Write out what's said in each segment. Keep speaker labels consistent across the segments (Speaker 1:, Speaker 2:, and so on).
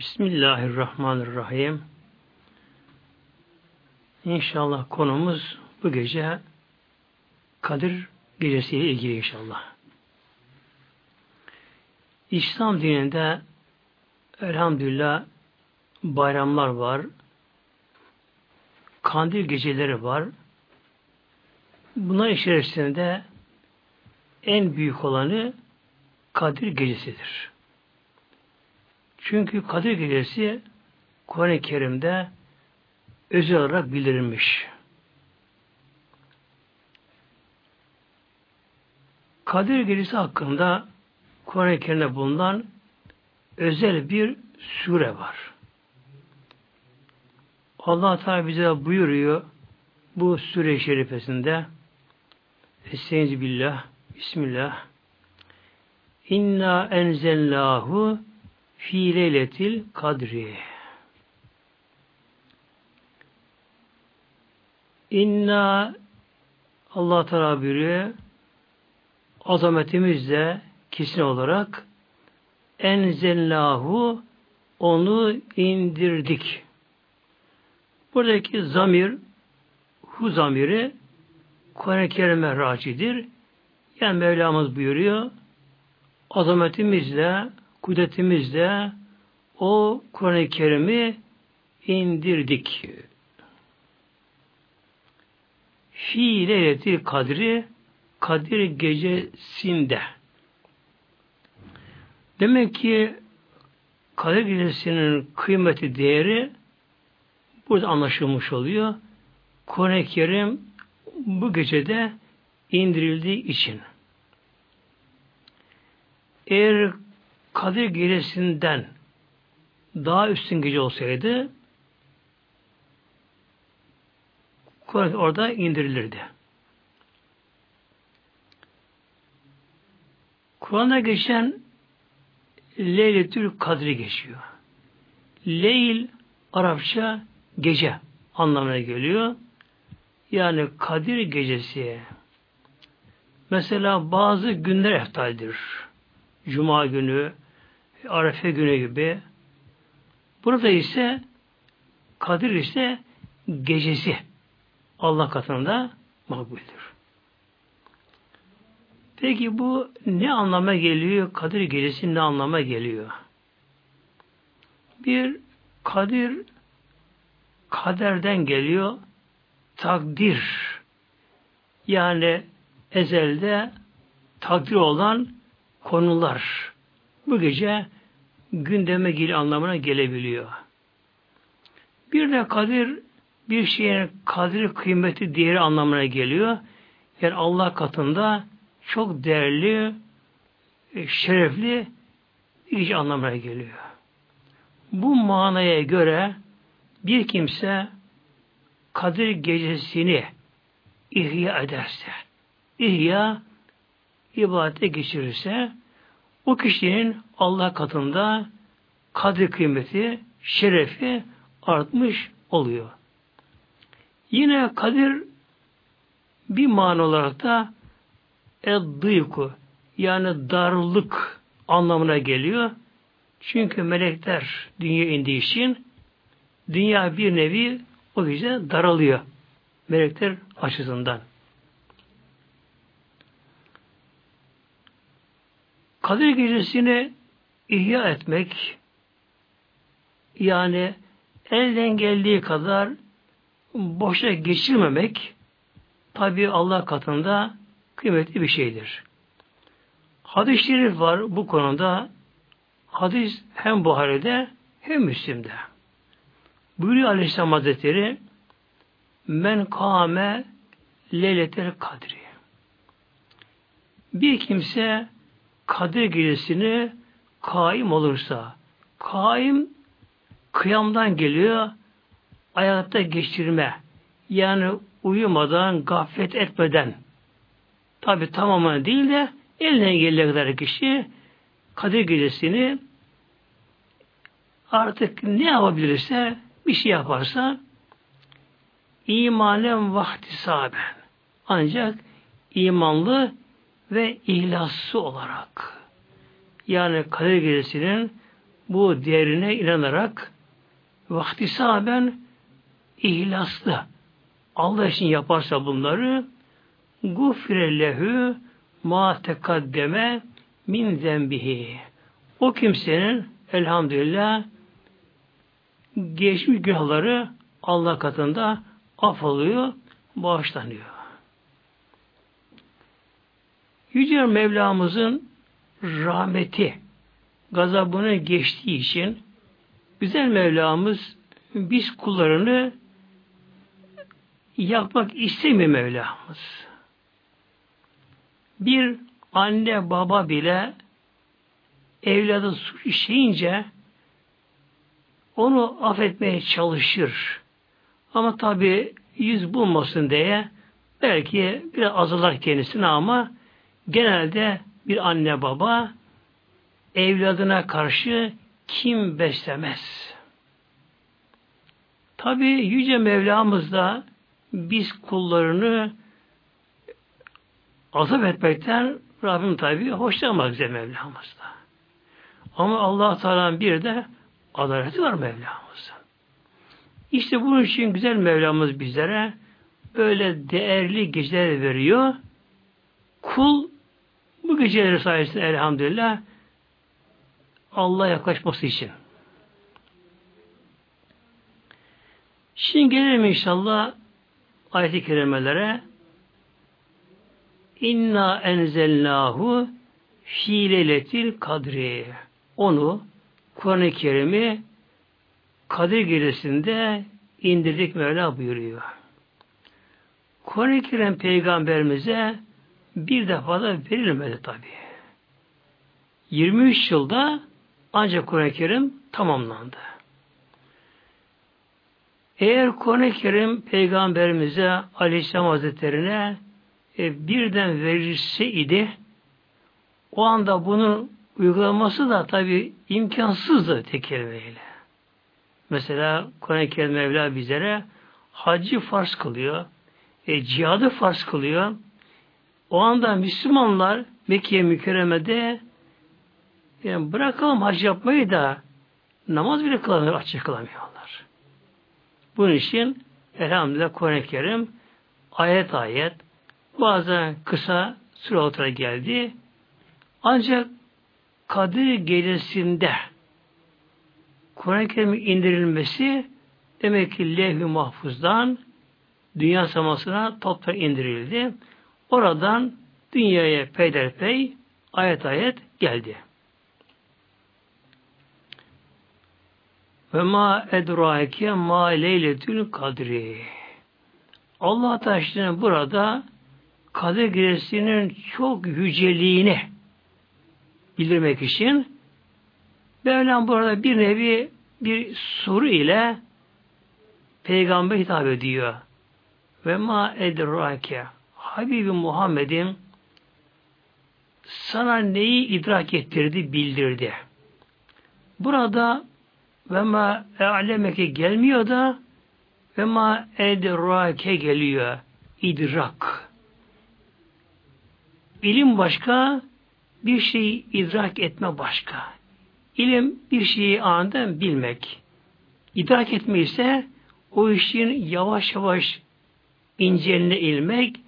Speaker 1: Bismillahirrahmanirrahim. İnşallah konumuz bu gece Kadir gecesiyle ilgili inşallah. İslam dininde elhamdülillah bayramlar var. Kandil geceleri var. Bunlar içerisinde en büyük olanı Kadir gecesidir. Çünkü Kadir gecesi Kur'an-ı Kerim'de özel olarak bildirilmiş. Kadir gecesi hakkında Kur'an-ı Kerim'de bulunan özel bir sure var. Allah Teala bize buyuruyor bu sure-i şerifesinde Estaizu billah Bismillah İnna enzellahu fi leyletil kadri İnna Allah Teala azametimizle kesin olarak enzellahu onu indirdik. Buradaki zamir hu zamiri Kur'an-ı Kerim'e racidir. Yani Mevlamız buyuruyor azametimizle, kudretimizle o Kur'an-ı Kerim'i indirdik. Fi leyleti kadri Kadir gecesinde. Demek ki Kadir gecesinin kıymeti, değeri burada anlaşılmış oluyor. Kur'an-ı Kerim bu gecede indirildiği için. Eğer Kadir gecesinden daha üstün gece olsaydı Kur'an orada indirilirdi. Kur'an'da geçen Leyletül Kadri geçiyor. Leyl Arapça gece anlamına geliyor. Yani Kadir gecesi. Mesela bazı günler eftaldir. Cuma günü, Arefe günü gibi. Burada ise Kadir ise gecesi Allah katında makbuldür. Peki bu ne anlama geliyor? Kadir gecesi ne anlama geliyor? Bir kadir kaderden geliyor takdir yani ezelde takdir olan konular bu gece gündeme gel anlamına gelebiliyor. Bir de kadir bir şeyin kadri kıymeti değeri anlamına geliyor. Yani Allah katında çok değerli, e, şerefli iş anlamına geliyor. Bu manaya göre bir kimse Kadir gecesini ihya ederse, ihya ibadete geçirirse o kişinin Allah katında kadir kıymeti, şerefi artmış oluyor. Yine kadir bir mana olarak da eddıyku yani darlık anlamına geliyor. Çünkü melekler dünya indiği için dünya bir nevi o gece daralıyor. Melekler açısından. Kadir gecesini ihya etmek yani elden geldiği kadar boşa geçirmemek tabi Allah katında kıymetli bir şeydir. Hadis-i şerif var bu konuda. Hadis hem Buhari'de hem Müslim'de. Buyuruyor Aleyhisselam Hazretleri Men kâme leyletel kadri. Bir kimse Kadir gecesini kaim olursa, kaim kıyamdan geliyor, ayakta geçirme. Yani uyumadan, gaflet etmeden, tabi tamamen değil de eline gelene kadar kişi Kadir gecesini artık ne yapabilirse bir şey yaparsa imanen vahtisaben ancak imanlı ve ihlaslı olarak yani kader gecesinin bu değerine inanarak vaktisaben ihlaslı Allah için yaparsa bunları gufre lehu ma tekaddeme min zembihi. O kimsenin elhamdülillah geçmiş günahları Allah katında affolıyor, bağışlanıyor. Yüce Mevlamızın rahmeti gazabını geçtiği için güzel Mevlamız biz kullarını yapmak istemiyor Mevlamız. Bir anne baba bile evladı suç işleyince onu affetmeye çalışır. Ama tabi yüz bulmasın diye belki biraz azalar kendisine ama genelde bir anne baba evladına karşı kim beslemez. Tabi Yüce Mevlamız da biz kullarını azap etmekten Rabbim tabi hoşlanmaz bize Mevlamız da. Ama Allah Teala'nın bir de adaleti var Mevlamızın. İşte bunun için güzel Mevlamız bizlere böyle değerli geceler veriyor. Kul bu geceleri sayesinde elhamdülillah Allah'a yaklaşması için. Şimdi gelelim inşallah ayet-i kerimelere. İnna enzelnahu fi leyletil kadri. Onu Kur'an-ı Kerim'i Kadir Gecesi'nde indirdik Mevla buyuruyor. Kur'an-ı Kerim peygamberimize bir defa da verilmedi tabi. 23 yılda ancak Kur'an-ı Kerim tamamlandı. Eğer Kur'an-ı Kerim Peygamberimize Aleyhisselam Hazretlerine e, birden verilse idi o anda bunun uygulaması da tabi imkansızdı tek kelimeyle. Mesela Kur'an-ı Kerim Mevla bizlere hacı farz kılıyor. E, cihadı farz kılıyor. O anda Müslümanlar Mekke mükerremede yani bırakalım hac yapmayı da namaz bile kılamıyor, açık kılamıyorlar. Bunun için elhamdülillah Kur'an-ı Kerim ayet ayet bazen kısa süre geldi. Ancak Kadir gecesinde Kur'an-ı Kerim'in indirilmesi demek ki levh-i mahfuzdan dünya samasına toprak indirildi. Oradan dünyaya peyderpey ayet ayet geldi. Ve ma edrake ma leyletül kadri. Allah Teala burada Kadir Gecesi'nin çok yüceliğini bildirmek için Mevlam burada bir nevi bir soru ile peygamber hitap ediyor. Ve ma edrake Habibi Muhammed'im sana neyi idrak ettirdi, bildirdi. Burada ve ma e'lemeke gelmiyor da ve ma edrake geliyor. İdrak. İlim başka, bir şeyi idrak etme başka. İlim bir şeyi anında bilmek. İdrak etme ise o işin yavaş yavaş inceline ilmek,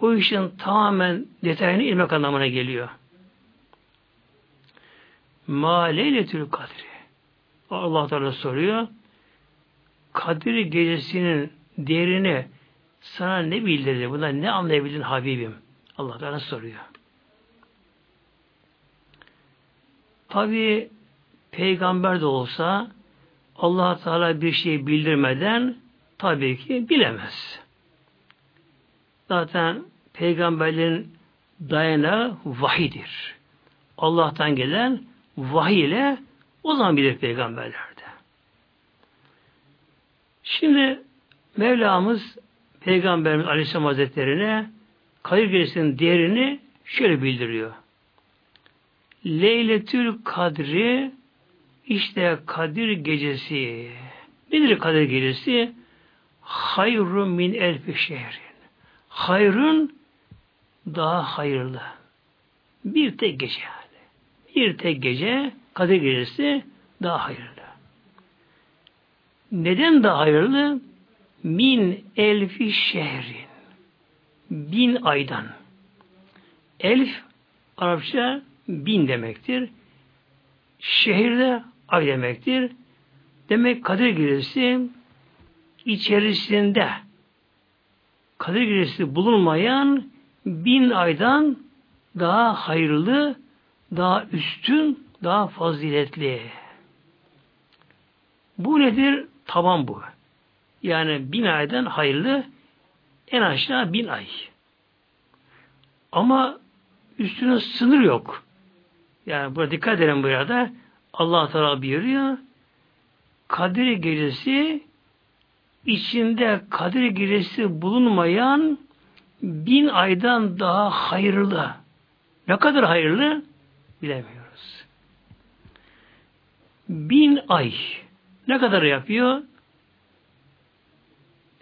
Speaker 1: o işin tamamen detayını ilmek anlamına geliyor. Ma leyletül kadri. Allah Teala soruyor. Kadir gecesinin değerini sana ne bildirdi? Bundan ne anlayabildin Habibim? Allah Teala soruyor. Tabi peygamber de olsa allah Teala bir şey bildirmeden tabii ki bilemez. Zaten peygamberlerin dayanağı vahidir. Allah'tan gelen vahiy ile o zaman bilir peygamberlerde. Şimdi Mevlamız Peygamberimiz Aleyhisselam Hazretleri'ne Kadir Gecesi'nin değerini şöyle bildiriyor. Leyletül Kadri işte Kadir Gecesi. Nedir Kadir Gecesi? Hayrun min elfi şehrin. Hayrun daha hayırlı. Bir tek gece yani. Bir tek gece Kadir Gecesi daha hayırlı. Neden daha hayırlı? Min elfi şehrin. Bin aydan. Elf Arapça bin demektir. Şehirde ay demektir. Demek Kadir Gecesi içerisinde Kadir Gecesi bulunmayan bin aydan daha hayırlı, daha üstün, daha faziletli. Bu nedir? Taban bu. Yani bin aydan hayırlı en aşağı bin ay. Ama üstüne sınır yok. Yani burada dikkat edelim burada. Allah Teala buyuruyor. Kadir gecesi içinde Kadir gecesi bulunmayan bin aydan daha hayırlı. Ne kadar hayırlı? Bilemiyoruz. Bin ay ne kadar yapıyor?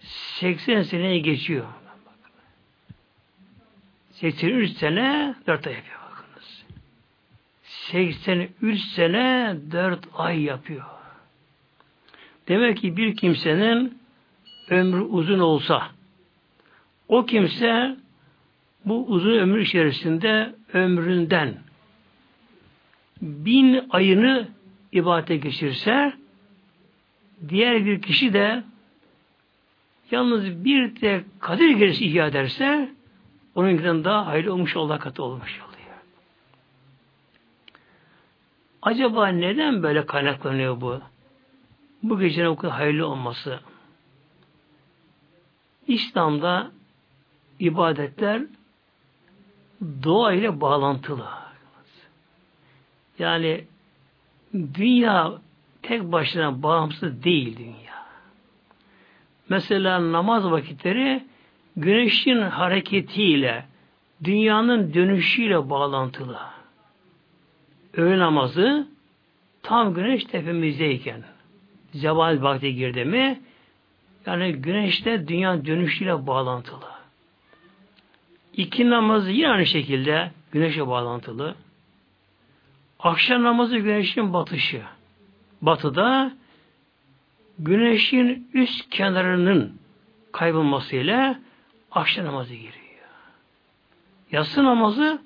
Speaker 1: 80 seneyi geçiyor. 83 sene 4 ay yapıyor bakınız. 83 sene 4 ay yapıyor. Demek ki bir kimsenin ömrü uzun olsa o kimse bu uzun ömür içerisinde ömründen bin ayını ibadete geçirse diğer bir kişi de yalnız bir de Kadir Gecesi ihya ederse onunkinden daha hayırlı olmuş Allah katı olmuş oluyor. Acaba neden böyle kaynaklanıyor bu? Bu gecenin o kadar hayırlı olması. İslam'da ibadetler doğa ile bağlantılı. Yani dünya tek başına bağımsız değil dünya. Mesela namaz vakitleri güneşin hareketiyle, dünyanın dönüşüyle bağlantılı. Öğle namazı tam güneş tepemizdeyken zeval vakti girdi mi yani güneşte dünya dönüşüyle bağlantılı. İki namazı yine aynı şekilde güneşe bağlantılı. Akşam namazı güneşin batışı. Batıda güneşin üst kenarının kaybolmasıyla akşam namazı giriyor. Yatsı namazı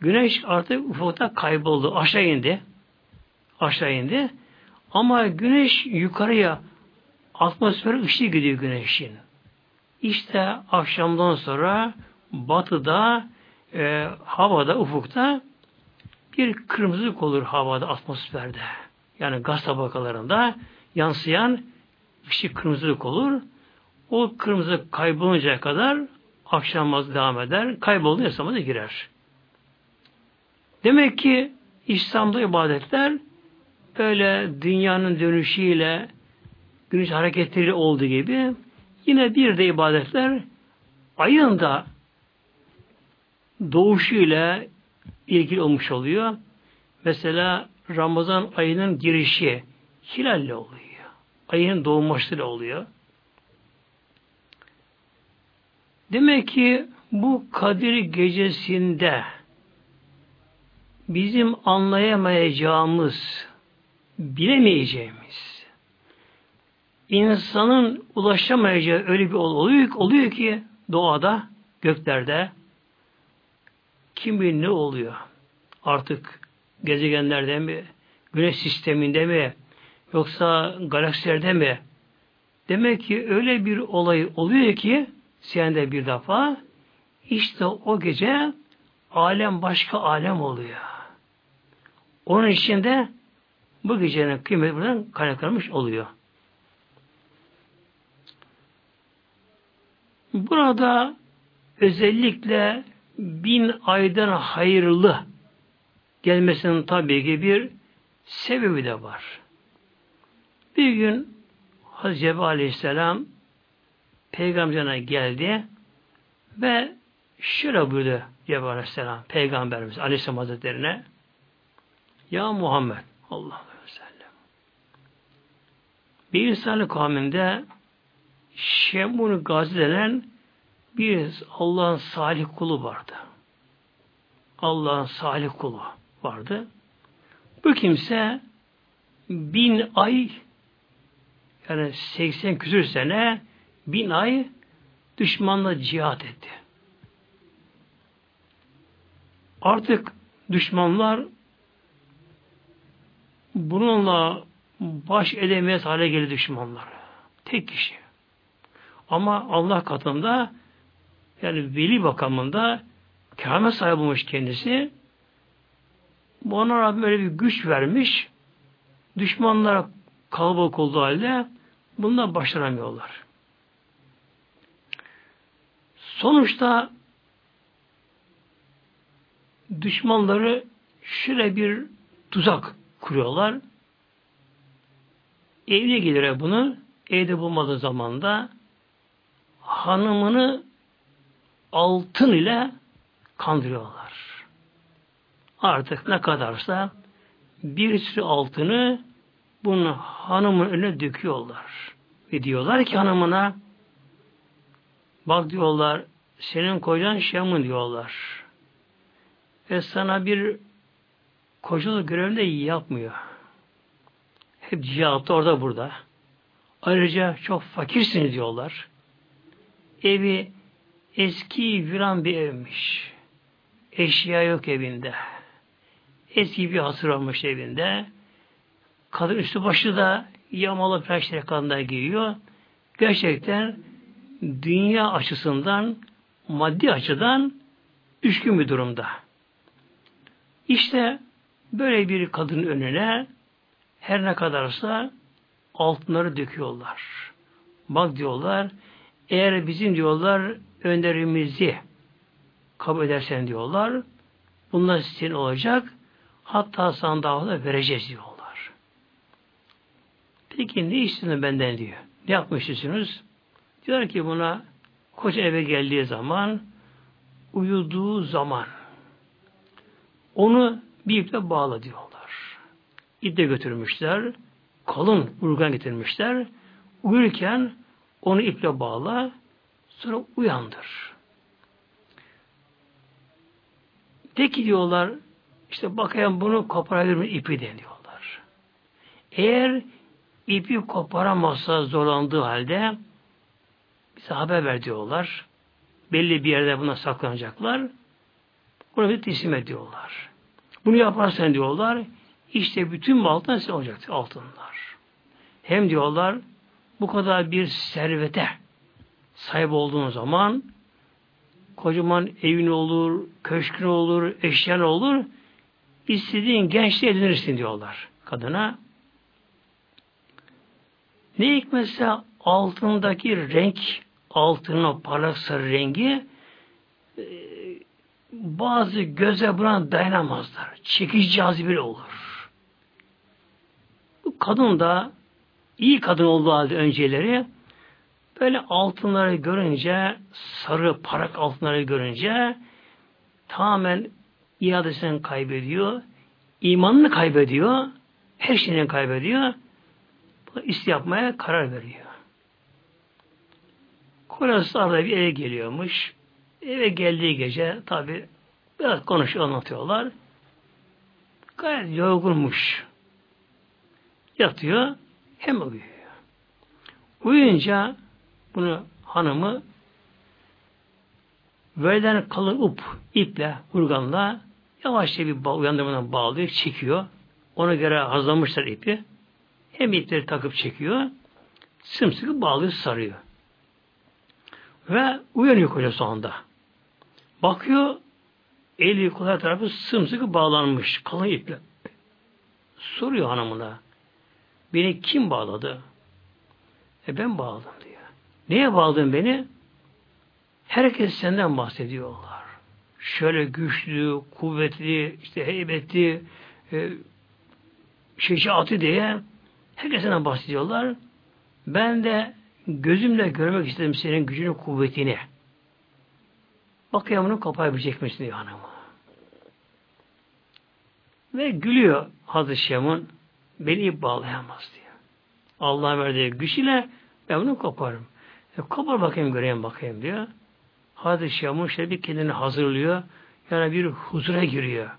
Speaker 1: güneş artık ufukta kayboldu. Aşağı indi. Aşağı indi. Ama güneş yukarıya atmosfer ışığı gidiyor güneşin. İşte akşamdan sonra batıda e, havada, ufukta bir kırmızılık olur havada, atmosferde. Yani gaz tabakalarında yansıyan ışık kırmızılık olur. O kırmızı kayboluncaya kadar akşam namazı devam eder. Kaybolduğunda İslam'a da girer. Demek ki İslam'da ibadetler böyle dünyanın dönüşüyle güneş hareketleri olduğu gibi yine bir de ibadetler ayın da doğuşuyla ilgili olmuş oluyor. Mesela Ramazan ayının girişi hilalle oluyor. Ayın doğmasıyla oluyor. Demek ki bu Kadir gecesinde bizim anlayamayacağımız, bilemeyeceğimiz, insanın ulaşamayacağı öyle bir oluyor, oluyor ki doğada, göklerde, kim bilir ne oluyor? Artık gezegenlerde mi, güneş sisteminde mi, yoksa galaksilerde mi? Demek ki öyle bir olay oluyor ki senede bir defa işte o gece alem başka alem oluyor. Onun içinde bu gecenin kıymeti buradan kaynaklanmış oluyor. Burada özellikle bin aydan hayırlı gelmesinin tabii ki bir sebebi de var. Bir gün Hazreti Cebrail Aleyhisselam peygamberine geldi ve şöyle buyurdu Cebrail Aleyhisselam peygamberimiz Aleyhisselam Hazretlerine Ya Muhammed Allah ve sellem bir insanın kavminde Şemun Gazi denen bir Allah'ın salih kulu vardı. Allah'ın salih kulu vardı. Bu kimse bin ay yani 80 küsür sene bin ay düşmanla cihat etti. Artık düşmanlar bununla baş edemez hale geldi düşmanlar. Tek kişi. Ama Allah katında yani veli bakamında kâme sahibi kendisi. Bu ona Rabbim öyle bir güç vermiş. Düşmanlara kalabalık olduğu halde bundan başaramıyorlar. Sonuçta düşmanları şöyle bir tuzak kuruyorlar. Evine gelir bunu. Evde bulmadığı zamanda hanımını altın ile kandırıyorlar. Artık ne kadarsa bir sürü altını bunun hanımın önüne döküyorlar. Ve diyorlar ki hanımına bak diyorlar senin kocan Şam'ın diyorlar. Ve sana bir kocalık görevini de yapmıyor. Hep cihatta orada burada. Ayrıca çok fakirsiniz diyorlar. Evi eski viran bir evmiş. Eşya yok evinde. Eski bir hasır olmuş evinde. Kadın üstü başı da yamalı peştere kadınlar giyiyor. Gerçekten dünya açısından maddi açıdan düşkün bir durumda. İşte böyle bir kadının önüne her ne kadarsa altınları döküyorlar. Bak diyorlar, eğer bizim diyorlar önderimizi kabul edersen diyorlar, bunlar senin olacak, hatta sana davada vereceğiz diyorlar. Peki ne istiyorsun benden diyor. Ne yapmışsınız? Diyor ki buna koca eve geldiği zaman uyuduğu zaman onu bir iple bağla diyorlar. İple götürmüşler. Kalın urgan getirmişler. Uyurken onu iple bağla sonra uyandır. De ki diyorlar işte bakayım bunu koparabilir mi ipi deniyorlar. Eğer ipi koparamazsa zorlandığı halde bize haber ver diyorlar. Belli bir yerde buna saklanacaklar. Bunu bir teslim ediyorlar. Bunu yaparsan diyorlar, işte bütün maltan size olacak altınlar. Hem diyorlar, bu kadar bir servete sahip olduğun zaman kocaman evin olur, köşkün olur, eşyan olur, istediğin gençliği edinirsin diyorlar kadına. Ne hikmetse altındaki renk, altının parlak sarı rengi e, bazı göze buna dayanamazlar. Çekici cazibeli olur. Bu kadın da iyi kadın olduğu halde önceleri böyle altınları görünce sarı parak altınları görünce tamamen iadesini kaybediyor. imanını kaybediyor. Her şeyini kaybediyor. İst yapmaya karar veriyor. Kocası arada bir eve geliyormuş. Eve geldiği gece tabi biraz konuşuyor anlatıyorlar. Gayet yorgunmuş. Yatıyor hem uyuyor. Uyuyunca bunu hanımı verilen kalın up, iple, urganla yavaşça bir bağ, uyandırmadan bağlıyor, çekiyor. Ona göre hazırlamışlar ipi. Hem ipleri takıp çekiyor, sımsıkı bağlıyor, sarıyor. Ve uyanıyor koca sonunda. Bakıyor, eli kolay tarafı sımsıkı bağlanmış, kalın iple. Soruyor hanımına, beni kim bağladı? E ben bağladım diyor. Neye bağladın beni? Herkes senden bahsediyorlar. Şöyle güçlü, kuvvetli, işte heybetli, e, şecaatı diye herkes senden bahsediyorlar. Ben de gözümle görmek istedim senin gücünü, kuvvetini. Bakayım bunu kapayabilecek misin diyor hanımı. Ve gülüyor Hazreti Şemun. Beni bağlayamaz diyor. Allah'ın verdiği güç ile ben bunu koparım. E, kopar bakayım göreyim bakayım diyor. Hazreti Şemun işte bir kendini hazırlıyor. Yani bir huzura giriyor.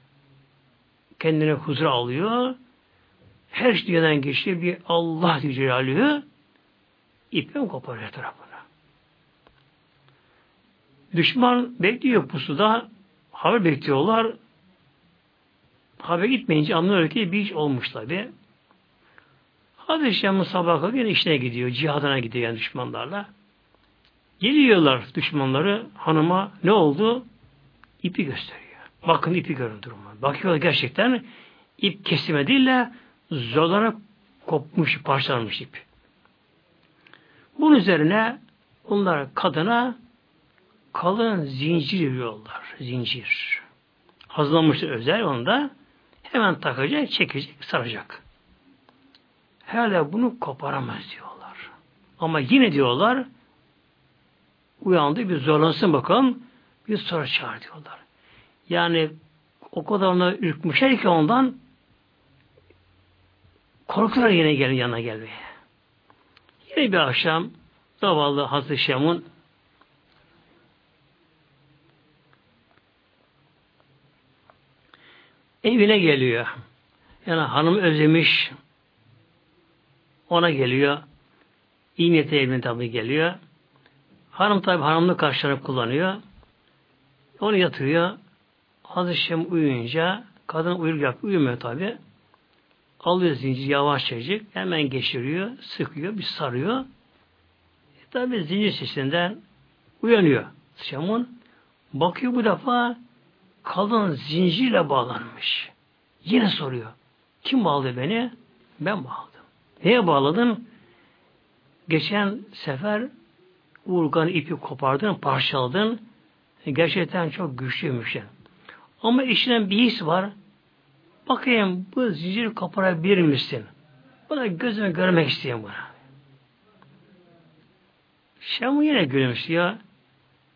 Speaker 1: Kendine huzura alıyor. her şey dünyadan bir Allah Celaluhu ipten koparıyor tarafına. Düşman bekliyor pusuda haber bekliyorlar. Haber gitmeyince anlıyor ki bir iş olmuş tabi. Şam'ın sabah kalkıyor işine gidiyor. Cihadına gidiyor yani düşmanlarla. Geliyorlar düşmanları hanıma ne oldu? İpi gösteriyor. Bakın ipi görün durumu. Bakıyorlar gerçekten ip kesime değil de zorlanarak kopmuş, parçalanmış ip. Bunun üzerine onlar kadına kalın zincir veriyorlar. Zincir. Hazırlanmıştır özel onda. Hemen takacak, çekecek, saracak. Herhalde bunu koparamaz diyorlar. Ama yine diyorlar uyandı bir zorlansın bakalım bir soru çağır diyorlar. Yani o kadar ona ürkmüşler ki ondan korkular yine gelin yanına gelmeye. Yine bir akşam zavallı Hazreti Şam'ın evine geliyor. Yani hanım özlemiş ona geliyor. İyi niyeti evine tabi geliyor. Hanım tabi hanımlı karşılanıp kullanıyor. Onu yatırıyor. Şem uyuyunca kadın uyur uyumuyor tabi. Alıyor zincir yavaş çekecek. Hemen geçiriyor. Sıkıyor. Bir sarıyor. E, tabi zincir sesinden uyanıyor. Şemun bakıyor bu defa kadın zincirle bağlanmış. Yine soruyor. Kim bağladı beni? Ben bağladım. Neye bağladın? Geçen sefer urgan ipi kopardın, parçaladın. Gerçekten çok güçlüymüş. Ama içinden bir his var. Bakayım bu zinciri koparabilir misin? Buna gözümü görmek istiyorum buna. Şam'ı yine gülümsüyor.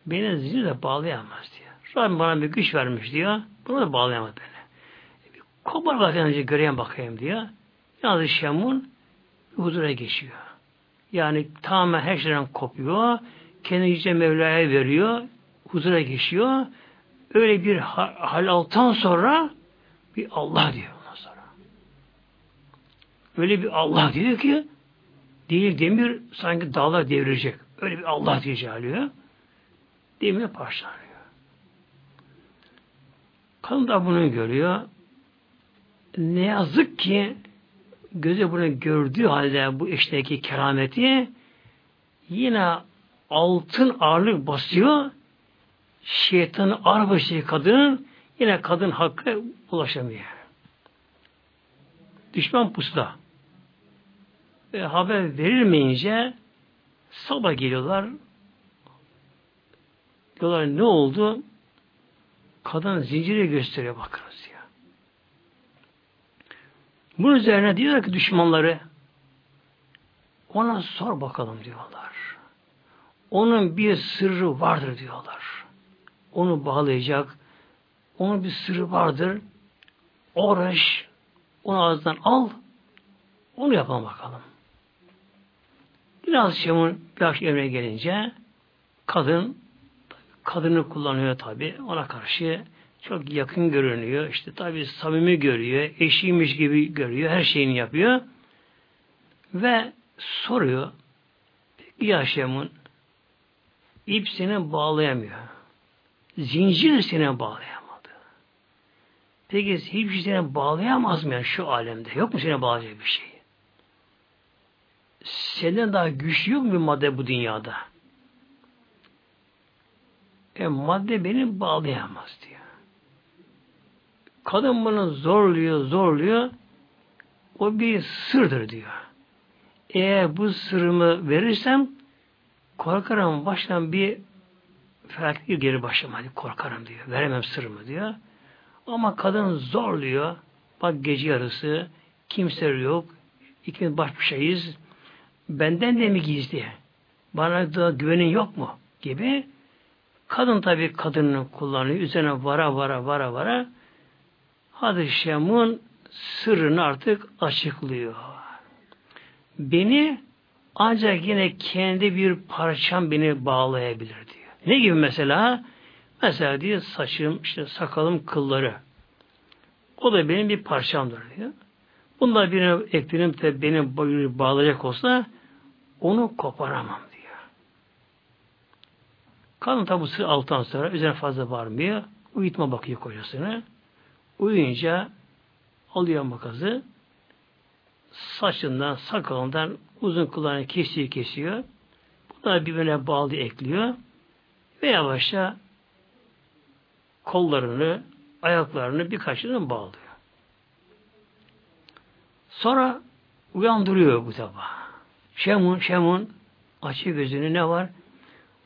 Speaker 1: Beni zincirle bağlayamaz diyor. Rabbim bana bir güç vermiş diyor. Bunu da bağlayamaz beni. Kopar bakayım göreyim bakayım diyor. Yalnız Şam'ın huzura geçiyor. Yani tamamen her şeyden kopuyor. Kendi Yüce Mevla'ya veriyor. Huzura geçiyor. Öyle bir hal alttan sonra bir Allah diyor ondan sonra. Öyle bir Allah diyor ki değil demir sanki dağlar devirecek. Öyle bir Allah diye çağırıyor. Demir parçalanıyor. Kadın da bunu görüyor. Ne yazık ki gözü bunu gördüğü halde bu işteki kerameti yine altın ağırlık basıyor. Şeytanın ağır kadının yine kadın hakkı ulaşamıyor. Düşman pusuda. E, haber verilmeyince sabah geliyorlar. Diyorlar ne oldu? Kadın zinciri gösteriyor bakınız ya. Bunun üzerine diyorlar ki düşmanları ona sor bakalım diyorlar. Onun bir sırrı vardır diyorlar. Onu bağlayacak. Onun bir sırrı vardır. Uğraş. Onu ağzından al. Onu yapalım bakalım. Biraz Şem'in yaş emre gelince kadın kadını kullanıyor tabi. Ona karşı çok yakın görünüyor. İşte tabi samimi görüyor. Eşiymiş gibi görüyor. Her şeyini yapıyor. Ve soruyor. Peki Yaşem'in ip seni bağlayamıyor. Zincir seni bağlayamadı. Peki hiçbir şey seni bağlayamaz mı yani şu alemde? Yok mu seni bağlayacak bir şey? Senden daha güçlü yok mu madde bu dünyada? E madde beni bağlayamaz diyor. Kadın bunu zorluyor, zorluyor. O bir sırdır diyor. Eğer bu sırrımı verirsem korkarım baştan bir felaklık geri başlama korkarım diyor. Veremem sırrımı diyor. Ama kadın zorluyor. Bak gece yarısı kimse yok. İkimiz baş başayız. Benden de mi gizli? Bana da güvenin yok mu? Gibi Kadın tabi kadını kullanıyor. Üzerine vara vara vara vara Şem'un sırrını artık açıklıyor. Beni ancak yine kendi bir parçam beni bağlayabilir diyor. Ne gibi mesela? Mesela diyor saçım, işte sakalım, kılları. O da benim bir parçamdır diyor. Bunlar birine eklenip de boyunu bağlayacak olsa onu koparamam diyor. Kadın tabi sır alttan sonra üzerine fazla varmıyor. Uyutma bakıyor kocasını. Uyuyunca alıyor makası saçından, sakalından uzun kulağını kesiyor, kesiyor. Bunları birbirine bağlı ekliyor. Ve yavaşça kollarını, ayaklarını birkaçını bağlıyor. Sonra uyandırıyor bu defa. Şemun, Şemun açıyor gözünü ne var?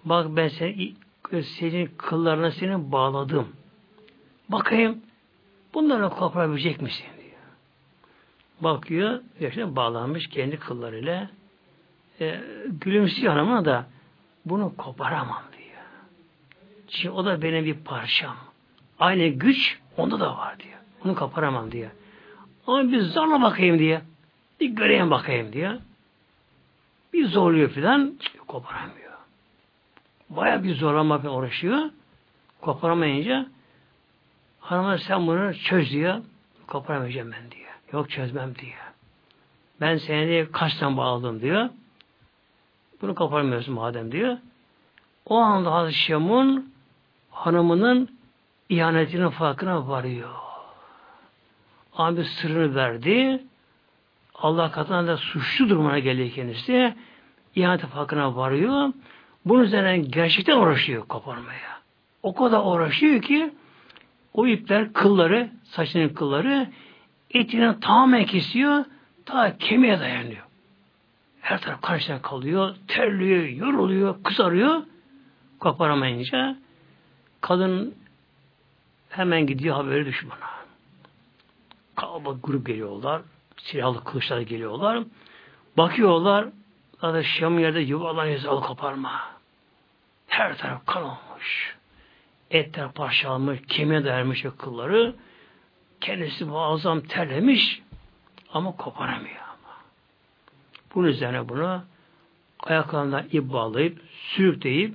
Speaker 1: Bak ben seni, senin kıllarına seni bağladım. Bakayım bunları koparabilecek misin? diyor. Bakıyor, yaşına bağlanmış kendi kıllarıyla. E, gülümsüyor ama da bunu koparamam diyor. Çünkü o da benim bir parçam. Aynı güç onda da var diyor. Bunu koparamam diyor. Ama bir zorla bakayım diye. Bir göreyim bakayım diye. Bir zorluyor filan koparamıyor. Baya bir zorlama uğraşıyor. Koparamayınca hanıma sen bunu çöz diyor. Koparamayacağım ben diyor. Yok çözmem diyor. Ben seni diye kaçtan bağladım diyor. Bunu koparamıyorsun madem diyor. O anda Hazreti Şemun hanımının ihanetinin farkına varıyor. Abi sırrını verdi. Allah katına da suçlu durumuna geliyor kendisi. İhanet farkına varıyor. Bunun üzerine gerçekten uğraşıyor koparmaya. O kadar uğraşıyor ki o ipler kılları, saçının kılları etini tamamen kesiyor, ta kemiğe dayanıyor. Her taraf karşısına kalıyor, terliyor, yoruluyor, kızarıyor. Koparamayınca kadın hemen gidiyor haberi düşmana. Kalabalık grup geliyorlar. Silahlı kılıçlar geliyorlar. Bakıyorlar. Zaten Şam yerde yuvarlanıyor al koparma. Her taraf kan olmuş. Etler parçalanmış, kemiğe dayanmış kılları. Kendisi muazzam terlemiş ama koparamıyor ama. Bunun üzerine bunu ayaklarından ip bağlayıp sürükleyip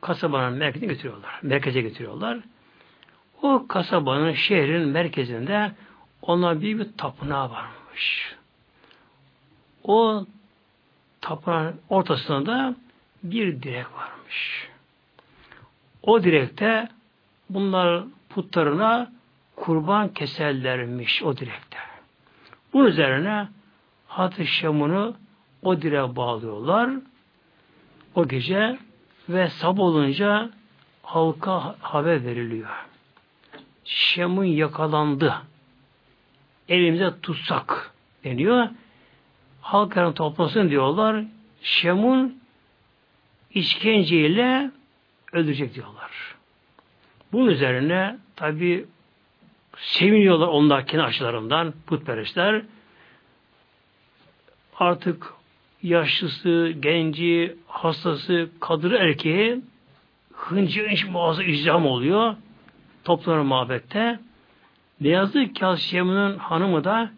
Speaker 1: kasabanın merkezine götürüyorlar. Merkeze götürüyorlar. O kasabanın, şehrin merkezinde ona bir, bir tapınağı varmış. O tapınağın ortasında bir direk varmış. O direkte bunlar putlarına kurban keserlermiş o direkte. Bunun üzerine Hatı Şam'ını o direğe bağlıyorlar. O gece ve sabah olunca halka haber veriliyor. Şem'in yakalandı. Elimize tutsak deniyor. Halk yarın toplasın diyorlar. Şem'in işkenceyle öldürecek diyorlar. Bunun üzerine tabi seviniyorlar onlar kendi açılarından putperestler. Artık yaşlısı, genci, hastası, kadını erkeği hıncı hınç boğazı izdiham oluyor. Toplanır mabette. Ne yazık ki Hazreti hanımı da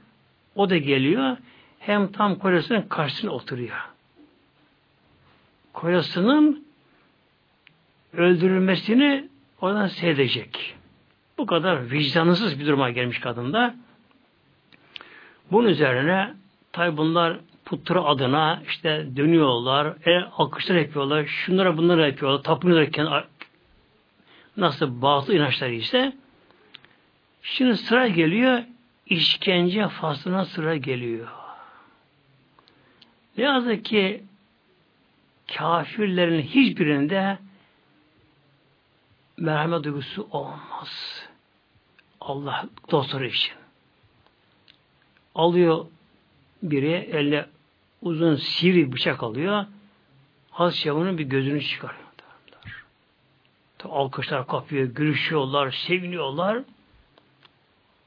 Speaker 1: o da geliyor. Hem tam kocasının karşısına oturuyor. Kocasının öldürülmesini oradan seyredecek. Bu kadar vicdansız bir duruma gelmiş kadında. Bunun üzerine tabi bunlar putru adına işte dönüyorlar, el alkışlar yapıyorlar, şunlara bunlara yapıyorlar, tapınırken nasıl batıl inançları ise şimdi sıra geliyor işkence faslına sıra geliyor. Ne yazık ki kafirlerin hiçbirinde merhamet duygusu olmaz. Allah dostları için. Alıyor biri elle uzun sivri bıçak alıyor. Hazreti Şevun'un bir gözünü çıkarıyor. Alkışlar kapıyor, gülüşüyorlar, seviniyorlar.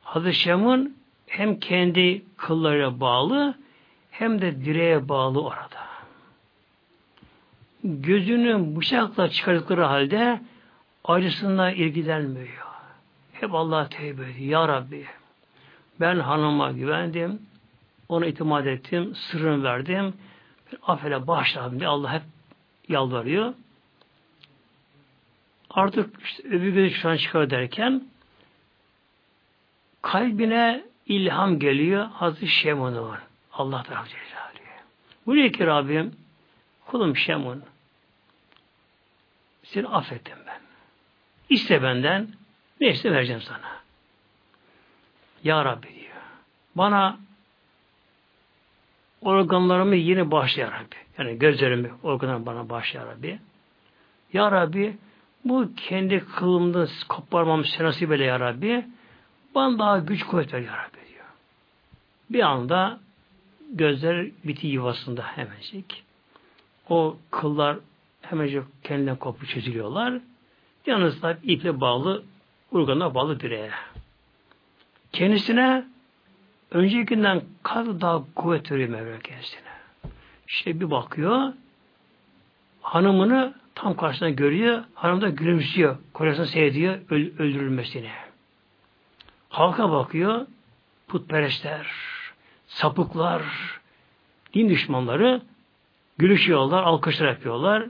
Speaker 1: Hazreti Şevun hem kendi kıllarına bağlı hem de direğe bağlı orada. Gözünü bıçakla çıkardıkları halde acısına ilgilenmiyor. Hep Allah tevbe ediyor. Ya Rabbi ben hanıma güvendim. Ona itimat ettim. Sırrını verdim. Affele bağışla diye Allah hep yalvarıyor. Artık işte öbür gözü şu an çıkar derken kalbine ilham geliyor Hazreti Şemun'un. Allah tarafı Celaluhu. Buyuruyor ki Rabbim kulum Şemun seni affettim. İste benden neyse vereceğim sana. Ya Rabbi diyor. Bana organlarımı yeni bağışla ya Rabbi. Yani gözlerimi, organlarımı bana bağışla ya Rabbi. Ya Rabbi bu kendi kılımda koparmam senası bile ya Rabbi. Bana daha güç kuvvet ver ya Rabbi diyor. Bir anda gözler biti yuvasında hemencik. O kıllar hemencik kendinden kopup çözülüyorlar. Yalnız da iple bağlı, urgana bağlı direğe. Kendisine öncekinden kat daha kuvvet veriyor Mevla kendisine. İşte bir bakıyor, hanımını tam karşısına görüyor, hanım da gülümsüyor, kocasını seyrediyor öldürülmesini. Halka bakıyor, putperestler, sapıklar, din düşmanları gülüşüyorlar, alkışlar yapıyorlar.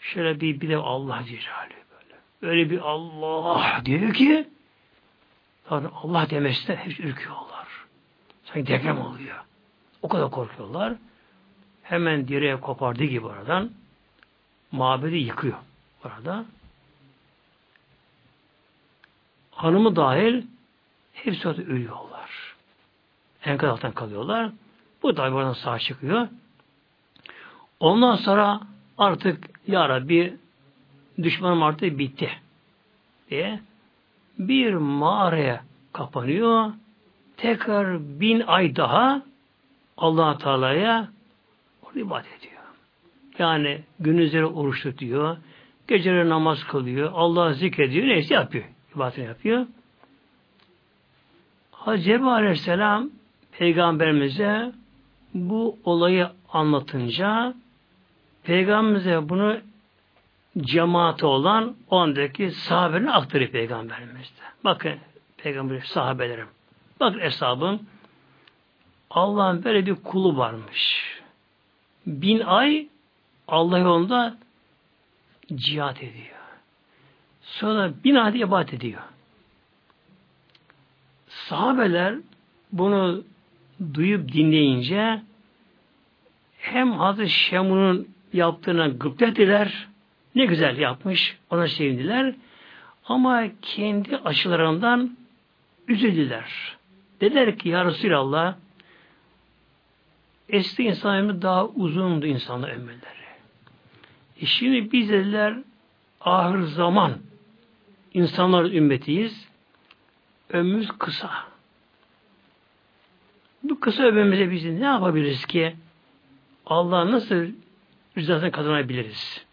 Speaker 1: Şöyle bir, bir de Allah Celaluhu böyle. Öyle bir Allah diyor ki Tabii Allah demesinden hepsi ürküyorlar. Sanki deprem oluyor. O kadar korkuyorlar. Hemen direğe kopardı gibi oradan mabedi yıkıyor orada. Hanımı dahil hepsi orada ölüyorlar. Enkaz altından kalıyorlar. Bu da oradan sağ çıkıyor. Ondan sonra artık Ya Rabbi düşmanım artık bitti diye bir mağaraya kapanıyor. Tekrar bin ay daha allah Teala'ya orada ibadet ediyor. Yani gündüzleri oruç tutuyor. Geceleri namaz kılıyor. Allah'ı zikrediyor. Neyse yapıyor. İbadetini yapıyor. Hazreti Aleyhisselam Peygamberimize bu olayı anlatınca Peygamberimize bunu cemaati olan o andaki sahabelerine aktarıyor Peygamberimiz de. Bakın Peygamber sahabelerim. Bakın hesabım Allah'ın böyle bir kulu varmış. Bin ay Allah yolunda cihat ediyor. Sonra bin ay ibadet ediyor. Sahabeler bunu duyup dinleyince hem Hazreti Şemun'un yaptığına gıptettiler, ne güzel yapmış, ona sevindiler. Ama kendi açılarından üzüldüler. Dediler ki ya Resulallah eski insan daha uzundu insanlar ömürleri. E şimdi biz dediler ahir zaman insanlar ümmetiyiz. Ömrümüz kısa. Bu kısa ömrümüze biz ne yapabiliriz ki Allah nasıl rızasını kazanabiliriz?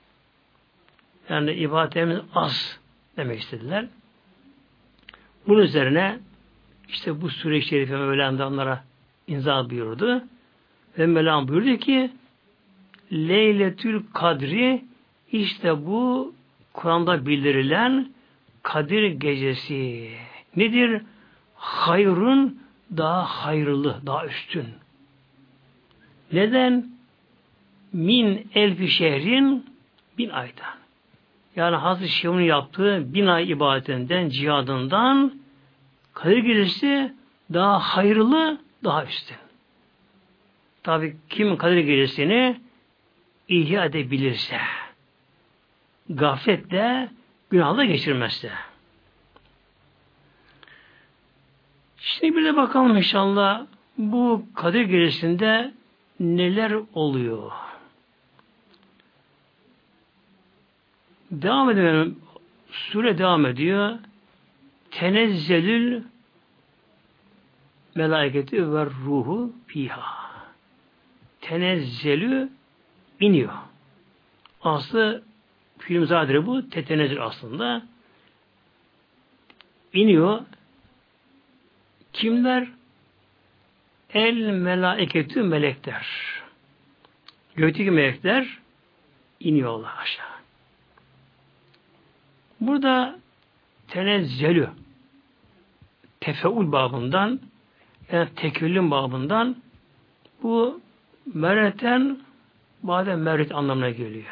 Speaker 1: Yani ibadetimiz az demek istediler. Bunun üzerine işte bu sure-i şerife Mevlam da onlara imza buyurdu. Ve Mevlam buyurdu ki Leyletül Kadri işte bu Kur'an'da bildirilen Kadir gecesi. Nedir? Hayrun daha hayırlı, daha üstün. Neden? Min elfi şehrin bin aydan. Yani Hazreti Şevun yaptığı bin ay ibadetinden, cihadından Kadir Gecesi daha hayırlı, daha üstün. Tabi kim Kadir Gecesi'ni ihya edebilirse, gafletle, günahla geçirmezse. Şimdi bir de bakalım inşallah bu Kadir Gecesi'nde neler oluyor? Devam edelim. Sure devam ediyor. Tenezzelül melaketi ve ruhu fiha. Tenezzelü iniyor. Aslı film zadir bu. Tetenezzül aslında. İniyor. Kimler? El meleketü melekler. Gökteki melekler iniyorlar aşağı. Burada tenezzelü tefeul babından yani tekellüm babından bu mereten bazen merit anlamına geliyor.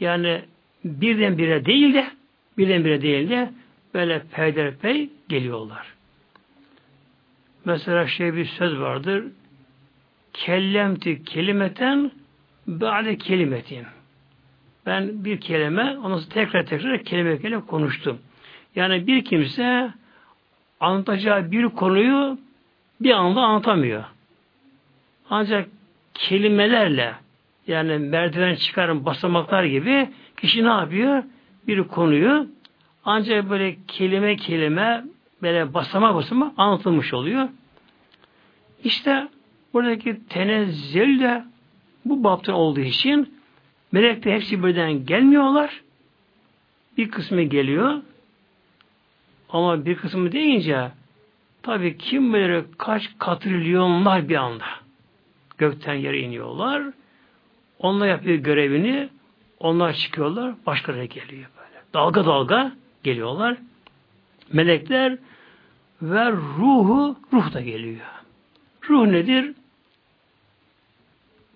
Speaker 1: Yani birdenbire değil de birdenbire değil de böyle peyderpey geliyorlar. Mesela şey bir söz vardır. Kellemti kelimeten ba'de kelimetin. Ben bir kelime, onu tekrar tekrar kelime kelime konuştum. Yani bir kimse anlatacağı bir konuyu bir anda anlatamıyor. Ancak kelimelerle yani merdiven çıkarın basamaklar gibi kişi ne yapıyor? Bir konuyu ancak böyle kelime kelime böyle basama basama anlatılmış oluyor. İşte buradaki tenezzül de bu baptın olduğu için melek de hepsi birden gelmiyorlar. Bir kısmı geliyor. Ama bir kısmı deyince tabi kim bilir kaç katrilyonlar bir anda gökten yere iniyorlar. Onlar yapıyor görevini. Onlar çıkıyorlar. Başkaları geliyor böyle. Dalga dalga geliyorlar. Melekler ve ruhu ruh da geliyor. Ruh nedir?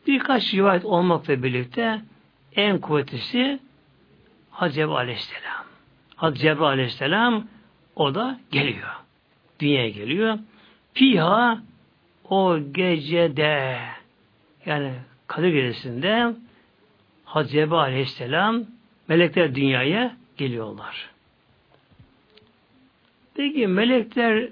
Speaker 1: Birkaç rivayet olmakla birlikte en kuvvetlisi Hazreti Aleyhisselam. Hazreti Aleyhisselam o da geliyor. Dünyaya geliyor. Fiha o gecede yani Kadir Gecesi'nde Hazreti Aleyhisselam melekler dünyaya geliyorlar. Peki melekler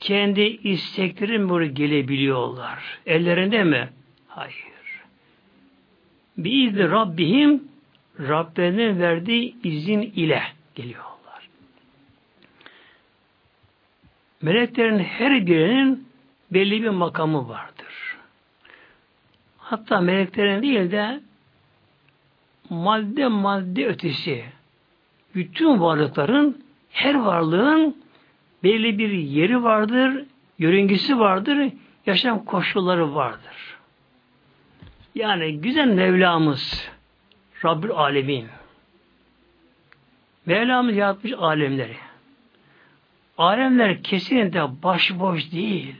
Speaker 1: kendi istekleri mi buraya gelebiliyorlar? Ellerinde mi? Hayır. Biizni Rabbihim Rablerinin verdiği izin ile geliyorlar. Meleklerin her birinin belli bir makamı vardır. Hatta meleklerin değil de madde madde ötesi bütün varlıkların her varlığın belli bir yeri vardır, yörüngesi vardır, yaşam koşulları vardır. Yani güzel Mevlamız Rabbül Alemin Mevlamız yaratmış alemleri. Alemler kesinlikle başıboş değil.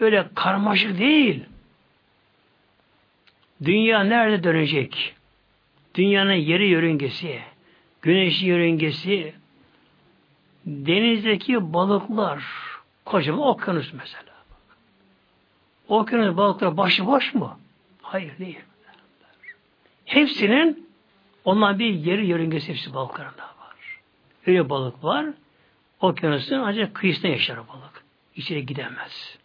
Speaker 1: Öyle karmaşık değil. Dünya nerede dönecek? Dünyanın yeri yörüngesi, güneş yörüngesi, denizdeki balıklar, kocaman okyanus mesela. Okyanus balıklar başıboş mu? Hayır değil. Hepsinin ondan bir yeri yörüngesi hepsi balıklarında var. Öyle balık var. Okyanusun ancak kıyısında yaşar balık. İçeri gidemez.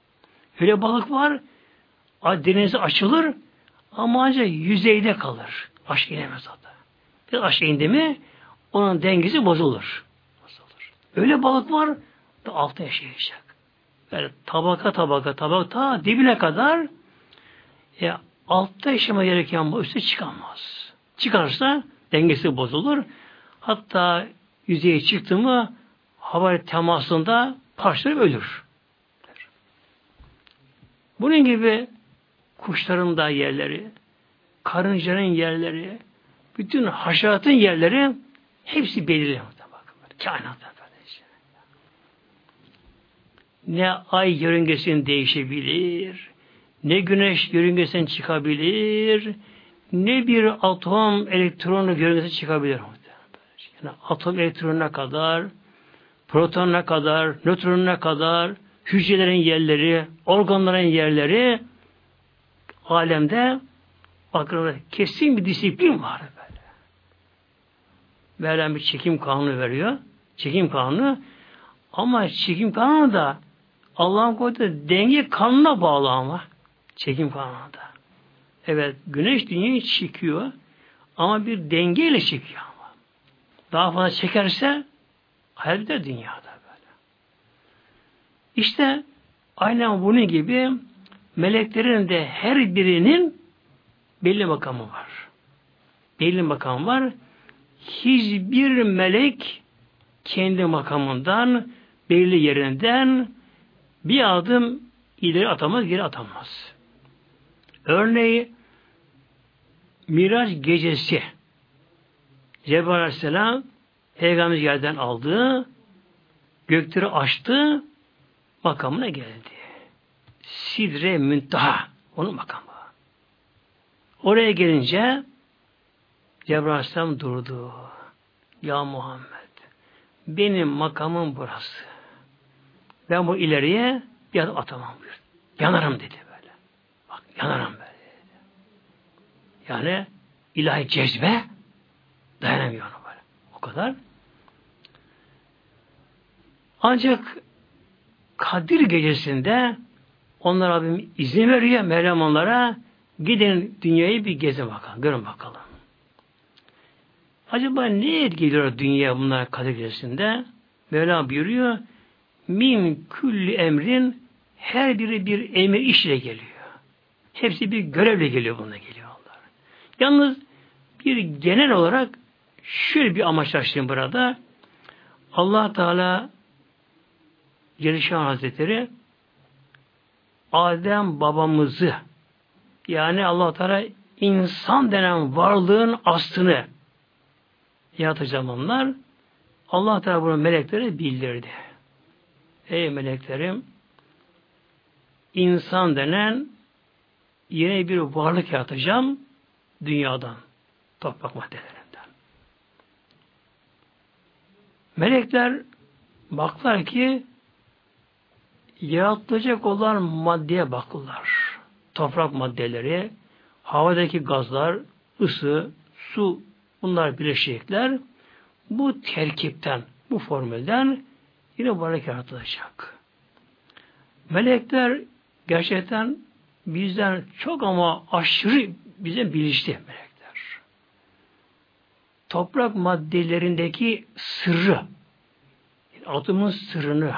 Speaker 1: Öyle balık var. Denize açılır ama ancak yüzeyde kalır. Aşağı inemez zaten. Bir aşağı indi mi onun dengesi bozulur. bozulur. Öyle balık var da altta yaşayacak. Böyle tabaka tabaka tabaka ta dibine kadar e, altta yaşama gereken bu üstte çıkamaz. Çıkarsa dengesi bozulur. Hatta yüzeye çıktı mı hava temasında parçaları ölür. Bunun gibi kuşların da yerleri, karıncanın yerleri, bütün haşeratın yerleri hepsi belirli. Kainatta Ne ay yörüngesinin değişebilir, ne güneş yörüngesinden çıkabilir, ne bir atom elektronu yörüngesinden çıkabilir. Yani atom elektronuna kadar, protonuna kadar, nötronuna kadar, hücrelerin yerleri, organların yerleri alemde bakın kesin bir disiplin var böyle. Mevlam bir çekim kanunu veriyor. Çekim kanunu ama çekim kanunu da Allah'ın koyduğu denge kanuna bağlı ama. Çekim kanununda. Evet, güneş dünyayı çekiyor ama bir dengeyle çekiyor ama. Daha fazla çekerse hayal de dünyada böyle. İşte aynen bunun gibi meleklerin de her birinin belli makamı var. Belli makam var. Hiçbir melek kendi makamından, belli yerinden bir adım ileri atamaz, geri atamaz. Örneği Miraç gecesi Cebrail Aleyhisselam Peygamber yerden aldı, gökleri açtı, makamına geldi. Sidre Müntaha, onun makamı. Oraya gelince Cebrail Aleyhisselam durdu. Ya Muhammed, benim makamım burası. ben bu ileriye bir atamam buyurdu. Yanarım dedi yanarım böyle. Yani ilahi cezbe dayanamıyor ona böyle. O kadar. Ancak Kadir gecesinde onlar Rabbim izin veriyor Meryem onlara gidin dünyayı bir gezin bakalım. Görün bakalım. Acaba ne etkiliyor dünya bunlar Kadir gecesinde? Mevlam buyuruyor min külli emrin her biri bir emir işle geliyor. Hepsi bir görevle geliyor buna geliyorlar. Yalnız bir genel olarak şöyle bir amaçlaştım burada. Allah Teala Celişan Hazretleri Adem babamızı yani Allah Teala insan denen varlığın aslını yaratacağım onlar. Allah Teala bunu meleklere bildirdi. Ey meleklerim insan denen yeni bir varlık yaratacağım dünyadan, toprak maddelerinden. Melekler baklar ki yaratılacak olan maddeye bakırlar. Toprak maddeleri, havadaki gazlar, ısı, su bunlar bileşecekler. Bu terkipten, bu formülden yine varlık yaratılacak. Melekler gerçekten bizden çok ama aşırı bize bilinçli melekler. Toprak maddelerindeki sırrı, atomun sırrını,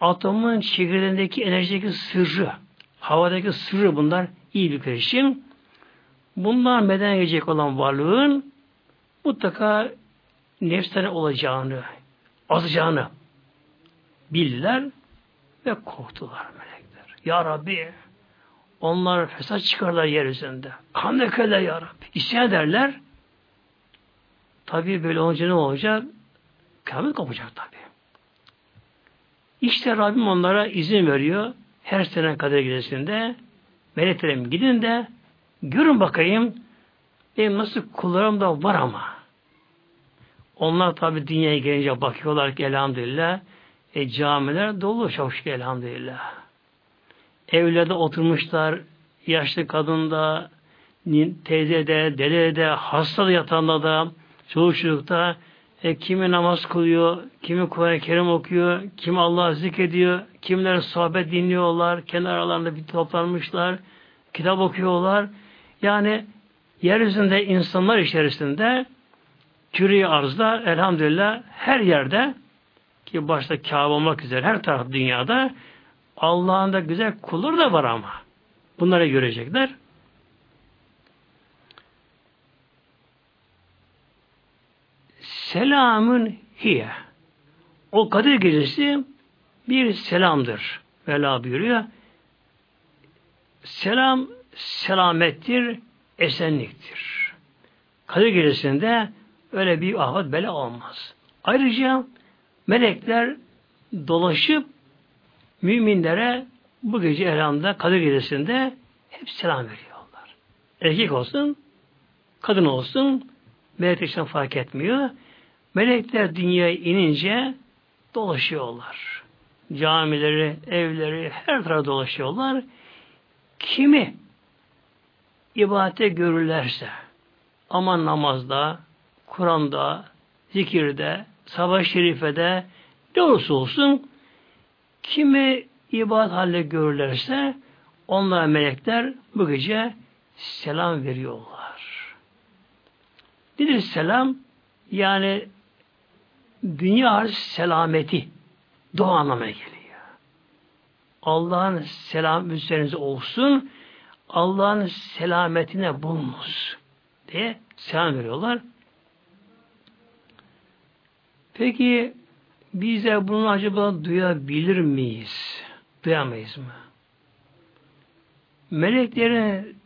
Speaker 1: atomun çekirdeğindeki enerjideki sırrı, havadaki sırrı bunlar iyi bir karışım. Bunlar meden gelecek olan varlığın mutlaka nefsleri olacağını, azacağını bildiler ve korktular melekler. Ya Rabbi onlar fesat çıkarlar yeryüzünde. Kan dökerler Ya Rabbi. İsyan ederler. Tabi böyle olunca ne olacak? Kıyamet kopacak tabi. İşte Rabbim onlara izin veriyor. Her sene kader gecesinde meleklerim gidin de görün bakayım benim nasıl kullarım da var ama. Onlar tabi dünyaya gelince bakıyorlar ki elhamdülillah e, camiler dolu şükür elhamdülillah. Evlerde oturmuşlar, yaşlı kadında, teyze de, dede de, hasta da yatağında da, çoluk çocukta, e, kimi namaz kılıyor, kimi Kur'an-ı Kerim okuyor, kimi Allah'ı zikrediyor, kimler sohbet dinliyorlar, kendi aralarında bir toplanmışlar, kitap okuyorlar. Yani yeryüzünde insanlar içerisinde küre arzda elhamdülillah her yerde ki başta Kabe olmak üzere her taraf dünyada Allah'ın da güzel kulları da var ama. Bunları görecekler. Selamın hiye. O Kadir gecesi bir selamdır. Vela buyuruyor. Selam selamettir, esenliktir. Kadir gecesinde öyle bir afet bela olmaz. Ayrıca melekler dolaşıp müminlere bu gece elhamda Kadir gecesinde hep selam veriyorlar. Erkek olsun, kadın olsun, melek için fark etmiyor. Melekler dünyaya inince dolaşıyorlar. Camileri, evleri, her tarafa dolaşıyorlar. Kimi ibadete görürlerse ama namazda, Kur'an'da, zikirde, sabah şerifede ne olursa olsun kimi ibadet haline görürlerse onlara melekler bu gece selam veriyorlar. Nedir selam? Yani dünya selameti dua anlamına geliyor. Allah'ın selam üzerinize olsun, Allah'ın selametine bulunuz diye selam veriyorlar. Peki biz de bunu acaba duyabilir miyiz? Duyamayız mı? Meleklerin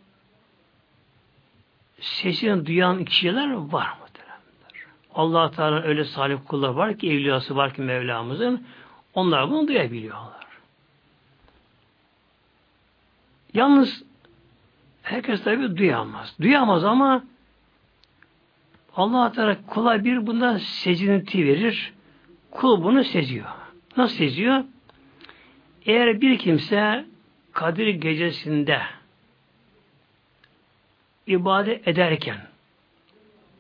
Speaker 1: sesini duyan kişiler var mı? Allah Teala öyle salih kullar var ki, evliyası var ki Mevlamızın, onlar bunu duyabiliyorlar. Yalnız herkes tabi duyamaz. Duyamaz ama Allah Teala kula bir bunda sezinti verir. Kul bunu seziyor. Nasıl seziyor? Eğer bir kimse Kadir gecesinde ibadet ederken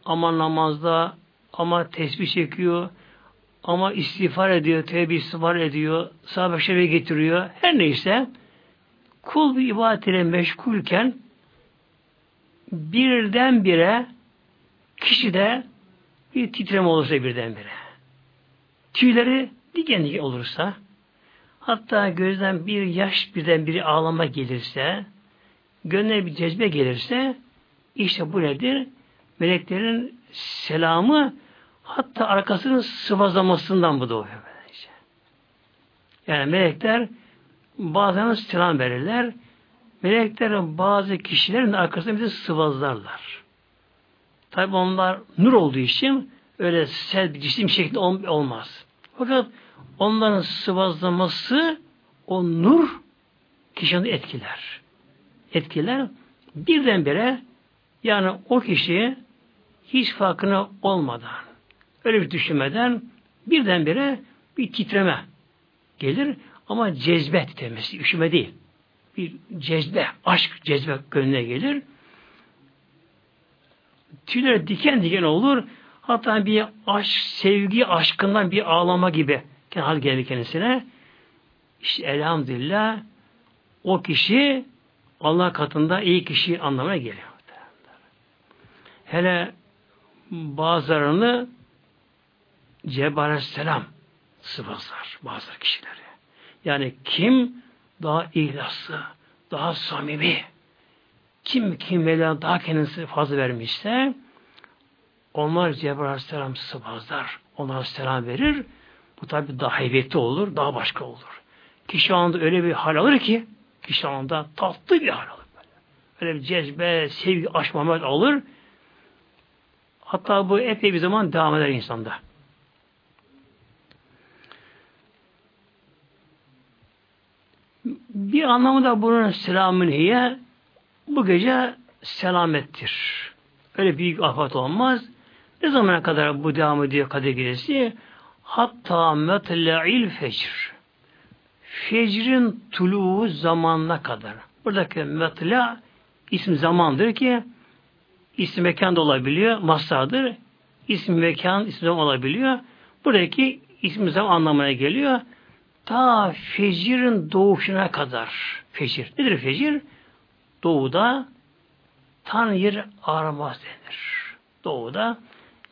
Speaker 1: ama namazda ama tesbih çekiyor ama istiğfar ediyor, tevbe istiğfar ediyor, sahabe şerif'e getiriyor. Her neyse kul bir ibadet ile meşgulken birdenbire kişide bir titreme olursa birdenbire tüyleri diken diken olursa hatta gözden bir yaş birden biri ağlama gelirse gönlüne bir cezbe gelirse işte bu nedir? Meleklerin selamı hatta arkasının sıvazlamasından bu doğuyor. Böylece. Yani melekler bazen selam verirler. Melekler bazı kişilerin arkasında bizi sıvazlarlar. Tabi onlar nur olduğu için öyle sel bir cisim şeklinde olmaz. Fakat onların sıvazlaması o nur kişinin etkiler. Etkiler birdenbire yani o kişi hiç farkına olmadan öyle bir düşünmeden birdenbire bir titreme gelir ama cezbe titremesi, üşüme değil. Bir cezbe, aşk cezbe gönlüne gelir. Tüyler diken diken olur. Hatta bir aşk, sevgi aşkından bir ağlama gibi hal gelir kendisine. İşte elhamdülillah o kişi Allah katında iyi kişi anlamına geliyor. Hele bazılarını Cebrail Aleyhisselam sıfatlar bazı kişileri. Yani kim daha ihlaslı, daha samimi, kim kim daha kendisi fazla vermişse onlar Cebrail Aleyhisselam sıfatlar. Onlar selam verir. Bu tabi daha heybetli olur, daha başka olur. Kişi anda öyle bir hal alır ki, kişi anda tatlı bir hal alır. Öyle bir cezbe, sevgi, aşk, alır. Hatta bu epey bir zaman devam eder insanda. Bir anlamı da bunun selamın hiye bu gece selamettir. Öyle büyük afet olmaz. Ne zamana kadar bu devam ediyor Kadir Gecesi? Hatta metla'il fecr. Fecrin tuluğu zamanına kadar. Buradaki metla isim zamandır ki isim mekan da olabiliyor. Mastardır. İsim mekan, isim zaman olabiliyor. Buradaki isim zaman anlamına geliyor. Ta fecirin doğuşuna kadar. Fecir. Nedir fecir? Doğuda tan yer aramaz denir. Doğuda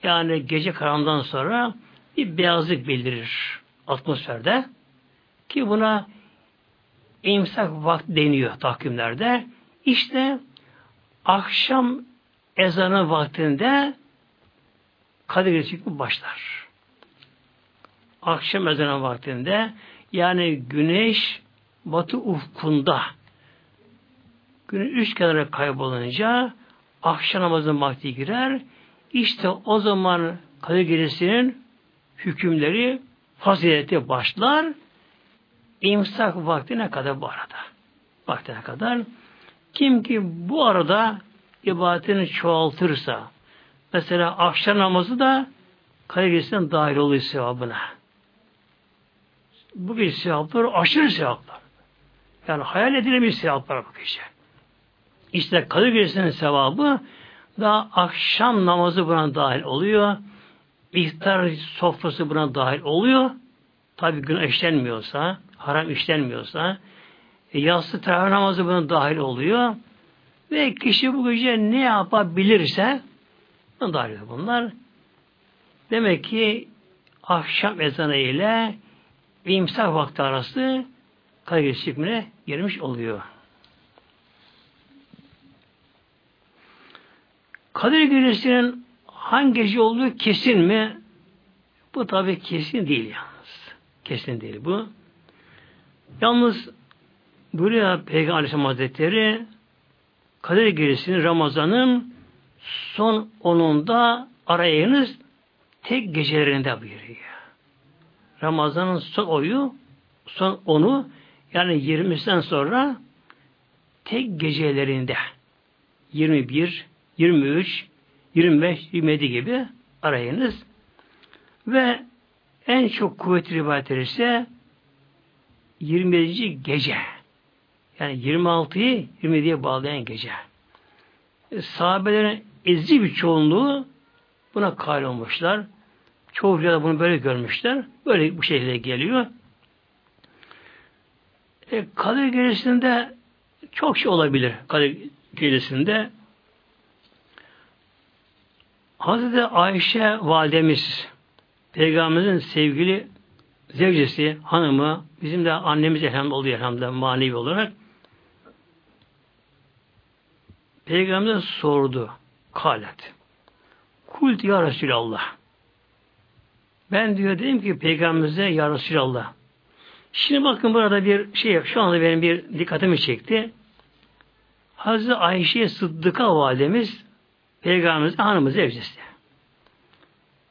Speaker 1: yani gece karanlıktan sonra bir beyazlık bildirir atmosferde ki buna imsak vakti deniyor takvimlerde. İşte akşam ezanı vaktinde Kadir Gecesi başlar. Akşam ezanı vaktinde yani güneş batı ufkunda günün üç kenara kaybolunca akşam namazının vakti girer. İşte o zaman Kadir Gecesi'nin hükümleri fazileti başlar. İmsak vaktine kadar bu arada. Vaktine kadar. Kim ki bu arada ibadetini çoğaltırsa mesela akşam namazı da Kadir dahil oluyor sevabına. Bu bir sevaplar aşırı sevaplar. Yani hayal edilemiş sevaplar bu kişi. İşte Kadir Gecesi'nin sevabı da akşam namazı buna dahil oluyor. İftar sofrası buna dahil oluyor. Tabi gün işlenmiyorsa, haram işlenmiyorsa, e, yassı teravih namazı buna dahil oluyor. Ve kişi bu gece ne yapabilirse buna dahil oluyor bunlar. Demek ki akşam ezanı ile imsak vakti arası kaygı hükmüne girmiş oluyor. Kadir Gecesi'nin hangi gece olduğu kesin mi? Bu tabi kesin değil yalnız. Kesin değil bu. Yalnız buraya Peygamber Aleyhisselam Hazretleri Kadir Gecesi'nin Ramazan'ın son onunda arayınız tek gecelerinde buyuruyor. Ramazan'ın son oyu son onu yani 20'sinden sonra tek gecelerinde 21, 23, 25, 27 gibi arayınız. Ve en çok kuvvetli rivayetler ise 27. gece. Yani 26'yı 27'ye bağlayan gece. E, sahabelerin ezici bir çoğunluğu buna kal olmuşlar. Çoğu da bunu böyle görmüşler. Böyle bu şekilde geliyor. E, Kadir Gecesi'nde çok şey olabilir. Kadir Gecesi'nde Hazreti Ayşe validemiz Peygamberimizin sevgili zevcesi, hanımı, bizim de annemiz elhamdülillah oluyor elhamdülillah manevi olarak Peygamberimize sordu. Kalet. Kult ya Resulallah. Ben diyor dedim ki Peygamberimize ya Resulallah. Şimdi bakın burada bir şey şu anda benim bir dikkatimi çekti. Hazreti Ayşe Sıddık'a validemiz Peygamberimiz hanımız evcisi.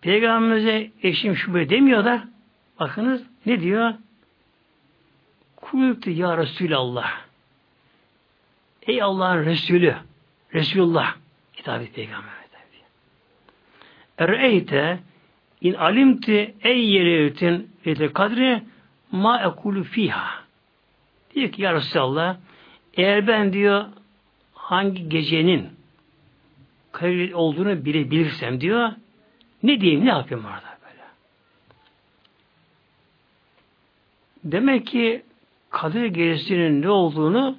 Speaker 1: Peygamberimize eşim şu böyle demiyor da bakınız ne diyor? Kulüptü ya Resulallah. Ey Allah'ın Resulü Resulullah hitap et Peygamber'e. Ereyte in alimti ey yeretin ete kadri ma ekulu fiha. Diyor ki ya Resulallah eğer ben diyor hangi gecenin kadir olduğunu bilebilirsem diyor ne diyeyim ne yapayım orada böyle. Demek ki kadir gecesinin ne olduğunu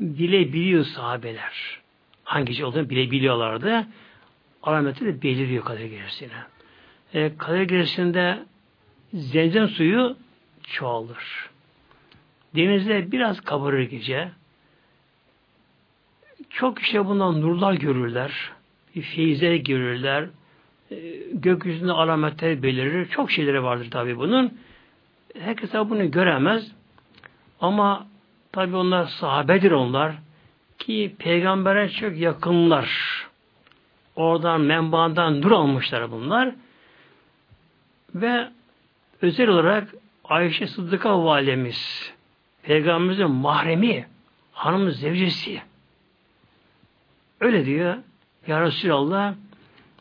Speaker 1: bilebiliyor sahabeler. Hangi gece olduğunu bilebiliyorlardı. Alameti de beliriyor kadir gecesine. E, kadir gecesinde zemzem suyu çoğalır. Denizde biraz kabarır gece. Çok işte bundan nurlar görürler. Feyizler görürler. E, gökyüzünde alametler belirir. Çok şeyleri vardır tabi bunun. Herkes bunu göremez. Ama tabi onlar sahabedir onlar. Ki peygambere çok yakınlar. Oradan menbaından nur almışlar bunlar. Ve özel olarak Ayşe Sıddık'a validemiz Peygamberimizin mahremi hanımın zevcesi öyle diyor Ya Resulallah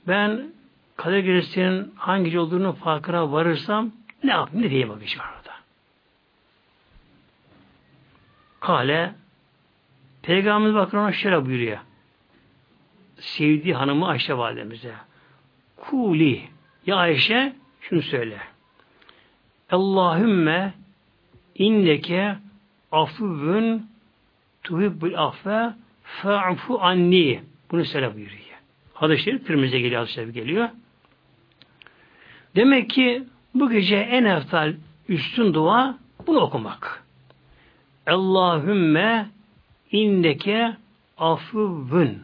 Speaker 1: ben kader gecesinin hangi olduğunu farkına varırsam ne yapayım ne diyeyim bakacağım orada. Kale Peygamberimiz bakın ona şöyle buyuruyor. Sevdiği hanımı Ayşe validemize. Kuli ya Ayşe şunu söyle. Allahümme inneke afuvun tuhibbul affe fa'fu anni. Bunu söyle buyuruyor. Hadis-i Şerif Tirmizi'ye geliyor, hadis geliyor. Demek ki bu gece en eftal üstün dua bunu okumak. Allahümme indeke afuvun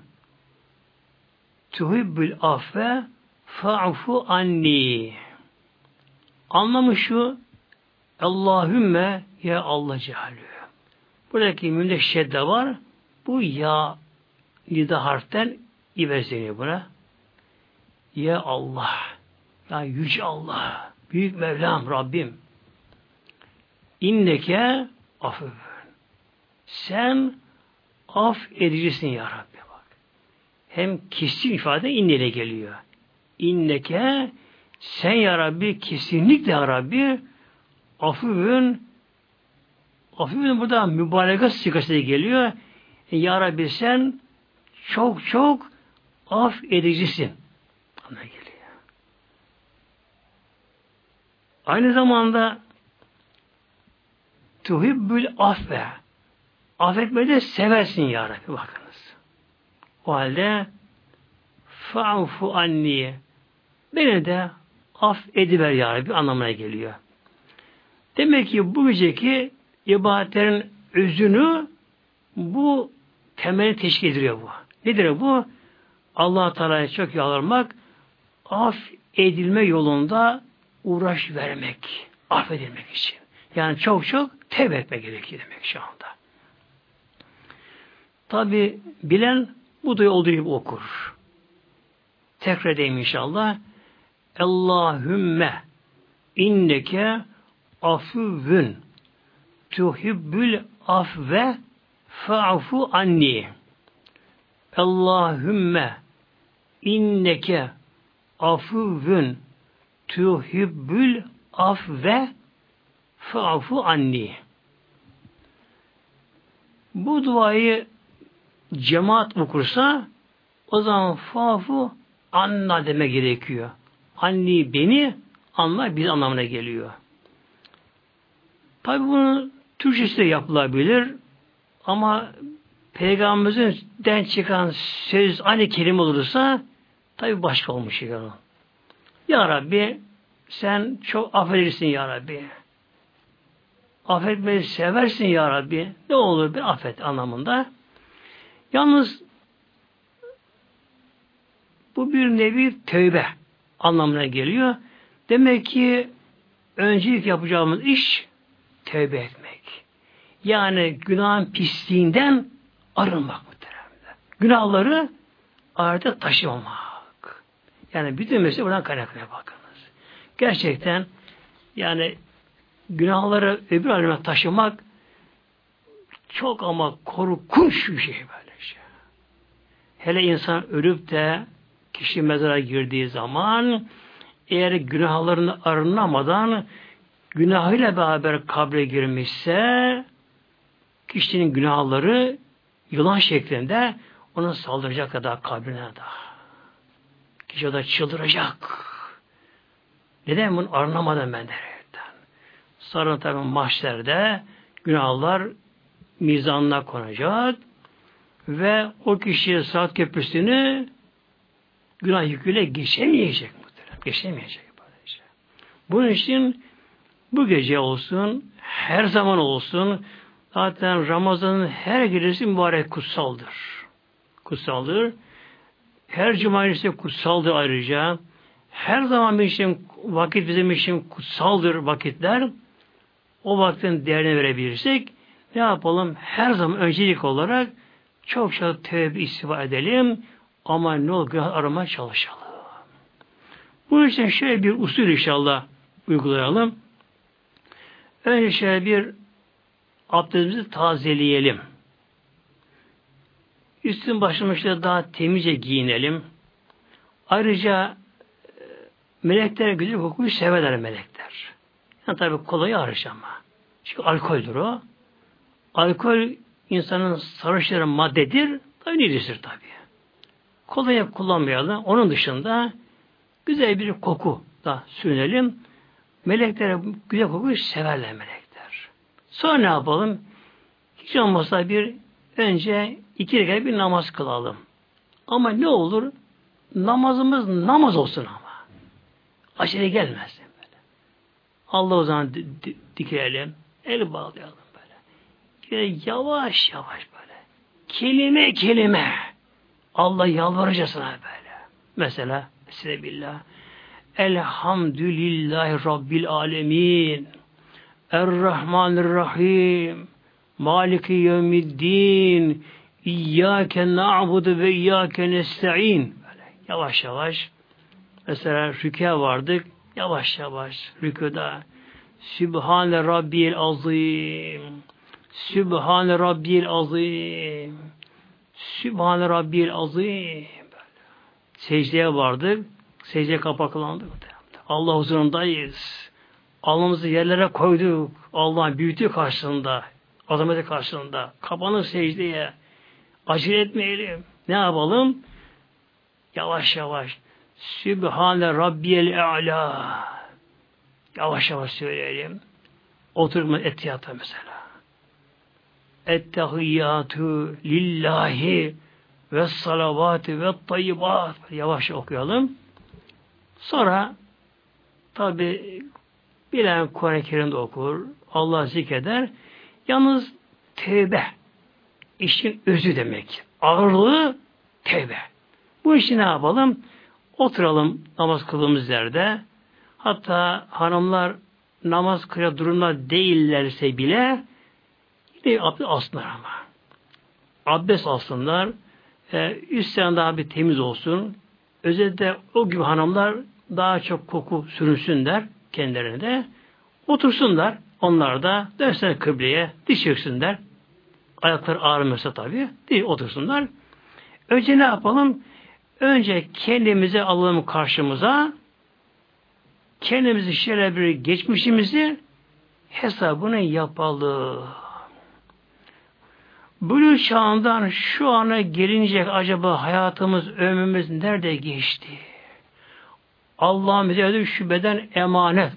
Speaker 1: tuhibbül affe fa'fu anni. Anlamı şu Allahümme ya Allah cehalü. Buradaki mümde şedde var. Bu ya nida harften ivezleniyor buna. Ya Allah. Ya yüce Allah. Büyük Mevlam Rabbim. İnneke affı. Sen af edicisin ya Rabbi bak. Hem kesin ifade innele geliyor. İnneke sen ya Rabbi kesinlikle ya Rabbi afuvün afuvün burada mübareka sigasıyla geliyor. E, ya Rabbi sen çok çok af edicisin. Anlamına geliyor. Aynı zamanda tuhibbül affe affetmeyi de seversin ya Rabbi bakınız. O halde fa'fu anni beni de af ediver ya Rabbi anlamına geliyor. Demek ki bu geceki ibadetlerin özünü bu temeli teşkil ediyor bu. Nedir bu? allah Teala'ya çok yalvarmak, af edilme yolunda uğraş vermek, affedilmek için. Yani çok çok tevbe etmek gerekiyor demek şu anda. Tabi bilen bu da olduğu gibi okur. Tekrar edeyim inşallah. Allahümme inneke afuvün tuhibbül afve fa'fu anni. Allahümme inneke afuvün tuhibbül afve fa'fu anni. Bu duayı cemaat okursa o zaman fa'fu anna deme gerekiyor. Anni beni anla bir anlamına geliyor. Tabi bunu Türkçesi de yapılabilir ama Peygamberimizden çıkan söz aynı kelime olursa tabi başka olmuş yani. Ya Rabbi sen çok affedersin Ya Rabbi. Affetmeyi seversin Ya Rabbi. Ne olur bir affet anlamında. Yalnız bu bir nevi tövbe anlamına geliyor. Demek ki öncelik yapacağımız iş tövbe etmek. Yani günahın pisliğinden arınmak muhteremde. Günahları artık taşımamak. Yani bütün mesele buradan kaynaklanıyor bakınız. Gerçekten yani günahları öbür aleme taşımak çok ama korkunç bir şey böyle şey. Hele insan ölüp de kişi mezara girdiği zaman eğer günahlarını arınamadan günahıyla beraber kabre girmişse kişinin günahları yılan şeklinde ona saldıracak kadar kabrine da. Kişi o da çıldıracak. Neden bunu arınamadan ben derekten. Sonra tabi mahşerde günahlar mizanına konacak ve o kişi saat köprüsünü günah yüküyle geçemeyecek muhtemelen. Geçemeyecek böylece. Bunun için bu gece olsun, her zaman olsun, zaten Ramazan'ın her gecesi mübarek kutsaldır. Kutsaldır. Her cumartesi kutsaldır ayrıca. Her zaman için vakit bizim için kutsaldır vakitler. O vaktin değerini verebilirsek ne yapalım? Her zaman öncelik olarak çok çok tövbe istifa edelim ama ne olur günah aramaya çalışalım. Bunun için şöyle bir usul inşallah uygulayalım. Önce şöyle bir abdestimizi tazeleyelim. Üstün başımızda daha temizce giyinelim. Ayrıca e, melekler güzel kokuyu severler melekler. Yani tabi kolayı hariç ama. Çünkü alkoldür o. Alkol insanın sarışları maddedir. Tabi nidisidir tabi. Kolayı kullanmayalım. Onun dışında güzel bir koku da sürelim. Melekler güzel kokuyu severler melekler. Sonra ne yapalım? Hiç olmazsa bir önce iki rekat bir namaz kılalım. Ama ne olur? Namazımız namaz olsun ama. Acele gelmez. Allah o zaman dikelim. El bağlayalım böyle. Böyle yavaş yavaş böyle. Kelime kelime. Allah yalvaracasına böyle. Mesela size billah. Elhamdülillahi Rabbil Alemin. Errahmanirrahim. Maliki yevmiddin. İyyâke na'budu ve iyyâke nesta'in. Böyle yavaş yavaş. Mesela rükû vardık. Yavaş yavaş rükûda. Sübhane Rabbil Azim. Sübhane Rabbil Azim. Sübhane Rabbil Azim. Secdeye vardık. Secdeye kapaklandık. Allah huzurundayız. Alnımızı yerlere koyduk. Allah'ın büyütü karşısında, azameti karşısında. Kapanın secdeye. Acele etmeyelim. Ne yapalım? Yavaş yavaş. Sübhane Rabbiyel E'la. Yavaş yavaş söyleyelim. Oturma etiyata mesela. Ettehiyyatü lillahi ve salavatü ve tayyibat. Yavaş okuyalım. Sonra tabi bilen Kur'an-ı Kerim'de okur. Allah zikreder. Yalnız tevbe işin özü demek. Ağırlığı tevbe. Bu işi ne yapalım? Oturalım namaz kıldığımız yerde. Hatta hanımlar namaz kıya durumda değillerse bile yine abdest alsınlar ama. Abdest alsınlar. E, üstten daha bir temiz olsun. Özellikle o gibi hanımlar daha çok koku sürünsünler kendilerine Otursunlar. Onlar da dönsünler kıbleye, diş çöksünler. Ayaklar ağrımıyorsa tabii. Değil, otursunlar. Önce ne yapalım? Önce kendimize alalım karşımıza kendimizi şöyle bir geçmişimizi hesabını yapalım. Bülü çağından şu ana gelinecek acaba hayatımız, ömrümüz nerede geçti? Allah'ın bize şu beden emanet.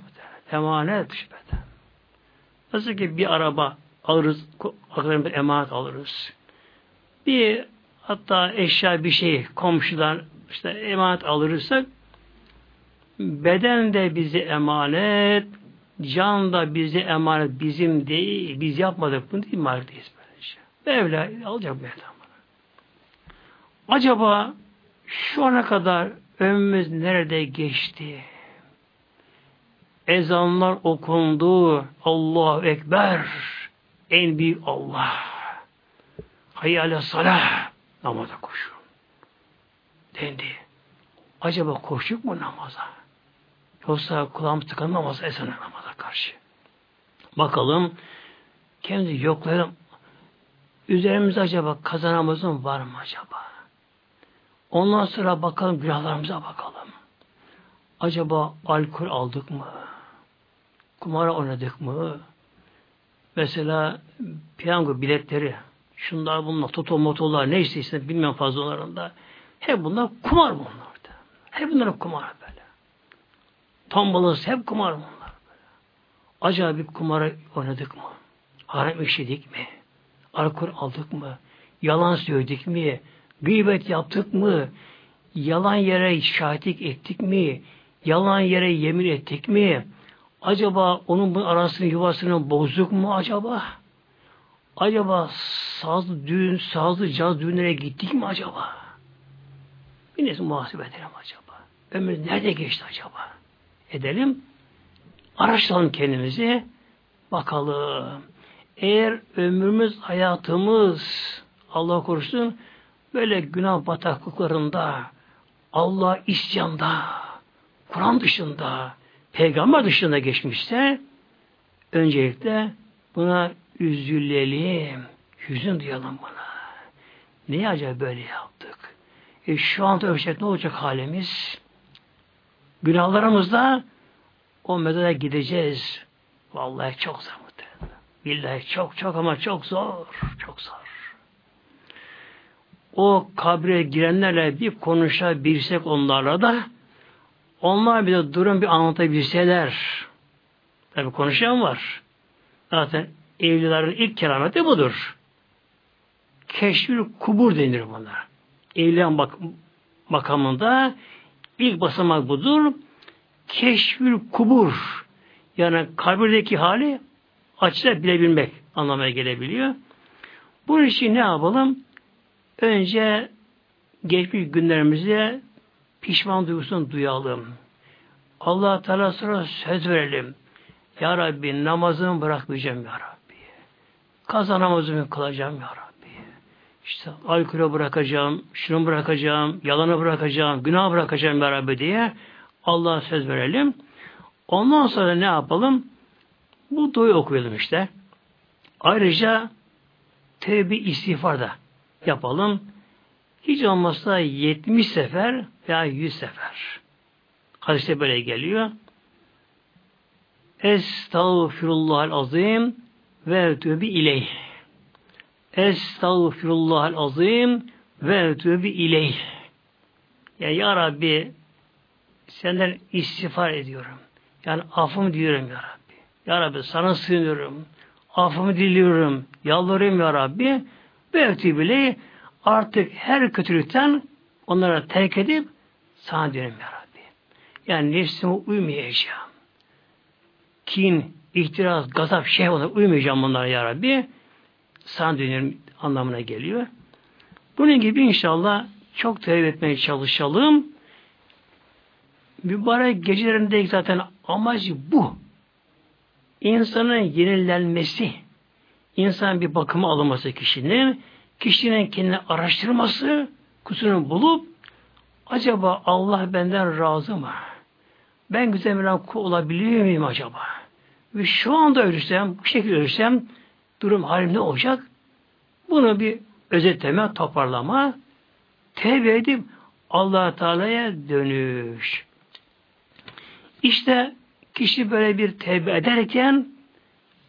Speaker 1: Emanet şu beden. Nasıl ki bir araba alırız, bir emanet alırız. Bir hatta eşya bir şey komşudan işte emanet alırsak beden de bize emanet, can da bize emanet bizim değil, biz yapmadık bunu değil mi böylece. Mevla alacak Mevla Acaba şu ana kadar ömrümüz nerede geçti? Ezanlar okundu. Allahu Ekber. En büyük Allah. Hayyâle salah. Namaza koşun. Dendi. Acaba koştuk mu namaza? Yoksa kulağımız tıkandı namaza, ezanı namaza karşı. Bakalım kendi yoklayalım. Üzerimizde acaba kazanamızın var mı acaba? Ondan sonra bakalım günahlarımıza bakalım. Acaba alkol aldık mı? Kumara oynadık mı? Mesela piyango biletleri, şunlar bunlar, toto motolar, ne isteysin bilmiyorum fazlalarında. Hep bunlar kumar bunlar. Hep bunlar kumar böyle. Tombalası hep kumar bunlar böyle. Acaba bir kumara oynadık mı? Haram işledik mi? Alkol aldık mı? Yalan söyledik mi? Gıybet yaptık mı? Yalan yere şahitlik ettik mi? Yalan yere yemin ettik mi? Acaba onun bu arasını yuvasını bozduk mu acaba? Acaba sazlı düğün, sazlı caz düğünlere gittik mi acaba? Bir neyse muhasebe edelim acaba. Ömür nerede geçti acaba? Edelim. Araştıralım kendimizi. Bakalım. Eğer ömrümüz, hayatımız Allah korusun böyle günah bataklıklarında Allah isyanda Kur'an dışında peygamber dışında geçmişse öncelikle buna üzülelim. Hüzün duyalım buna. Niye acaba böyle yaptık? E şu anda ölçek ne olacak halimiz? Günahlarımızda o mezara gideceğiz. Vallahi çok zor. Billahi çok çok ama çok zor. Çok zor. O kabre girenlerle bir konuşabilsek onlarla da onlar bir de durum bir anlatabilseler. Tabi konuşan var. Zaten evlilerin ilk kerameti budur. Keşfül kubur denir bunlar. Evliyan bak makamında ilk basamak budur. Keşfül kubur. Yani kabirdeki hali açıda bilebilmek anlamaya gelebiliyor. Bu için ne yapalım? Önce geçmiş günlerimizde pişman duygusunu duyalım. Allah Teala sonra söz verelim. Ya Rabbi namazımı bırakmayacağım Ya Rabbi. Kaza namazımı kılacağım Ya Rabbi. İşte alkolü bırakacağım, şunu bırakacağım, yalanı bırakacağım, günah bırakacağım Ya Rabbi diye Allah'a söz verelim. Ondan sonra ne yapalım? Bu duayı okuyalım işte. Ayrıca tevbi istiğfar da yapalım. Hiç olmazsa 70 sefer veya 100 sefer. Hadiste böyle geliyor. Estağfirullahal azim ve tövbi ileyh. Estağfirullahal azim ve tövbi ileyh. Yani ya Rabbi senden istiğfar ediyorum. Yani affım diyorum ya Rabbi. Ya Rabbi sana sığınıyorum. Affımı diliyorum. Yalvarıyorum Ya Rabbi. Ve bile artık her kötülükten onlara terk edip sana diyorum Ya Rabbi. Yani nefsime uymayacağım. Kin, ihtiras, gazap, şey olarak uymayacağım bunlara Ya Rabbi. Sana dönüyorum anlamına geliyor. Bunun gibi inşallah çok tevbe etmeye çalışalım. Mübarek gecelerinde zaten amacı bu insanın yenilenmesi, insan bir bakıma alınması kişinin, kişinin kendini araştırması, kusurunu bulup, acaba Allah benden razı mı? Ben güzel bir olabiliyor muyum acaba? Ve şu anda ölürsem, bu şekilde ölürsem, durum halim ne olacak? Bunu bir özetleme, toparlama, tevbe edip allah Teala'ya dönüş. İşte kişi böyle bir tevbe ederken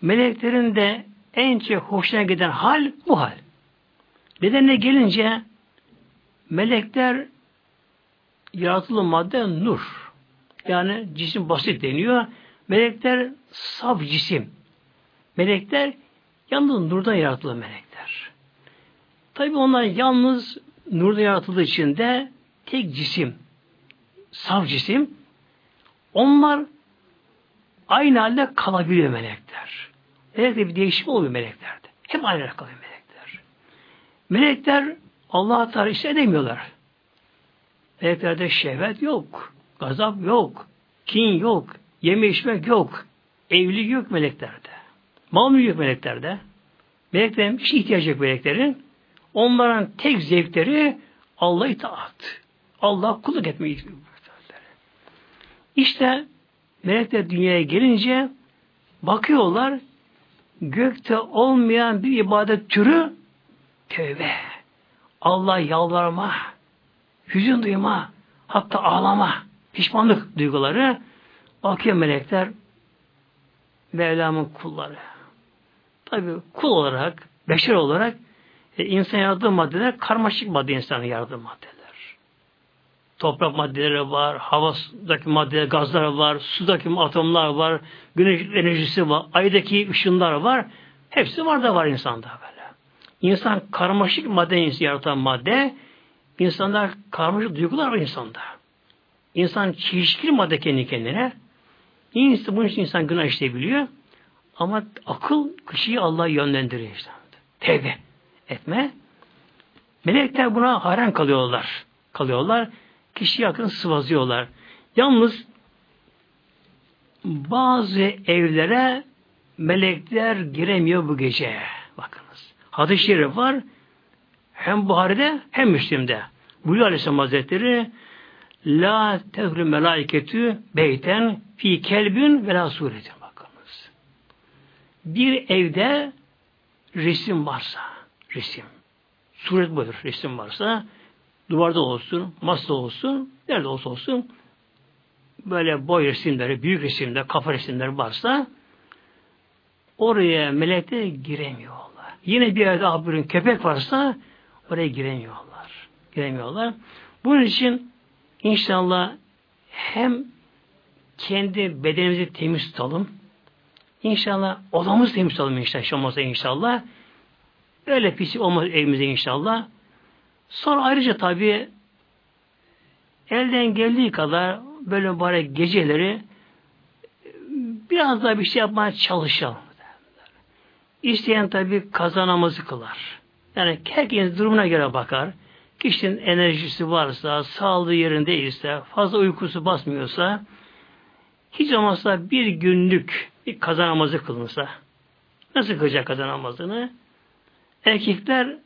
Speaker 1: meleklerin de en çok hoşuna giden hal bu hal. Bedenine gelince melekler yaratılı madde nur. Yani cisim basit deniyor. Melekler saf cisim. Melekler yalnız nurdan yaratılı melekler. Tabi onlar yalnız nurda yaratıldığı için de tek cisim, saf cisim. Onlar aynı halde kalabiliyor melekler. Melekte bir değişim oluyor meleklerde. Hep aynı kalıyor melekler. Melekler Allah'a Teala işte edemiyorlar. Meleklerde şehvet yok, gazap yok, kin yok, yeme içmek yok, evlilik yok meleklerde. Mal mülk yok meleklerde. Meleklerin hiç ihtiyacı yok meleklerin. Onların tek zevkleri Allah'a itaat. Allah kulluk etmeyi İşte melekler dünyaya gelince bakıyorlar gökte olmayan bir ibadet türü tövbe. Allah yalvarma, hüzün duyma, hatta ağlama, pişmanlık duyguları bakıyor melekler Mevlam'ın kulları. Tabi kul olarak, beşer olarak e, insan yaradığı maddeler karmaşık madde insanın yaradığı maddeler. Toprak maddeleri var, havadaki maddeler, gazlar var, sudaki atomlar var, güneş enerjisi var, aydaki ışınlar var. Hepsi var da var insanda böyle. İnsan karmaşık madde yaratan madde, insanda karmaşık duygular var insanda. İnsan çelişkili madde kendi kendine. İnsan, bunun için insan günah işleyebiliyor. Ama akıl kişiyi Allah yönlendiriyor işte. Tevbe etme. Melekler buna hayran kalıyorlar. Kalıyorlar. Kişi yakın sıvazıyorlar. Yalnız bazı evlere melekler giremiyor bu gece. Bakınız. Hadis-i şerif var. Hem Buhari'de hem Müslim'de. Buyuruyor Aleyhisselam Hazretleri La tehru melaiketü beyten fi kelbün ve la suretin. Bakınız. Bir evde resim varsa resim. Suret budur. Resim varsa duvarda olsun, masada olsun, nerede olsa olsun böyle boy resimleri, büyük resimler, kafa resimleri varsa oraya melekler giremiyorlar. Yine bir yerde abinin köpek varsa oraya giremiyorlar. Giremiyorlar. Bunun için inşallah hem kendi bedenimizi temiz tutalım. İnşallah odamızı temiz tutalım inşallah. inşallah. Öyle pislik olmaz evimize inşallah. Sonra ayrıca tabi elden geldiği kadar böyle bari geceleri biraz daha bir şey yapmaya çalışalım. İsteyen tabi kazanamazı kılar. Yani herkes durumuna göre bakar. Kişinin enerjisi varsa, sağlığı yerindeyse, fazla uykusu basmıyorsa, hiç olmazsa bir günlük bir kazanamazı kılınsa, nasıl kılacak kazanamazını? Erkekler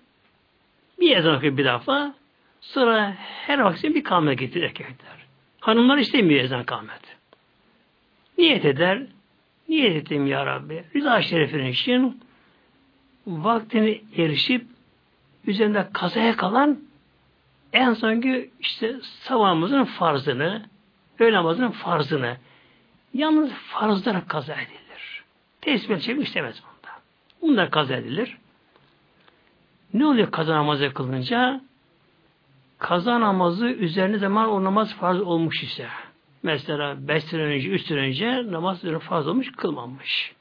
Speaker 1: bir ezan okuyor bir defa. Sonra her vakit bir kâmet getirir erkekler. Hanımlar istemiyor ezan kâmet. Niyet eder. Niyet ettim ya Rabbi. Rıza şerefinin için vaktini erişip üzerinde kazaya kalan en sonki işte sabahımızın farzını, öğle namazının farzını yalnız farzlara kaza edilir. Tesbih çekmek istemez bunda. Bunlar kaza edilir. Ne oluyor kaza namazı kılınca? Kaza namazı üzerine zaman o namaz farz olmuş ise. Mesela 5 sene önce, 3 sene önce namaz farz olmuş, kılmamış.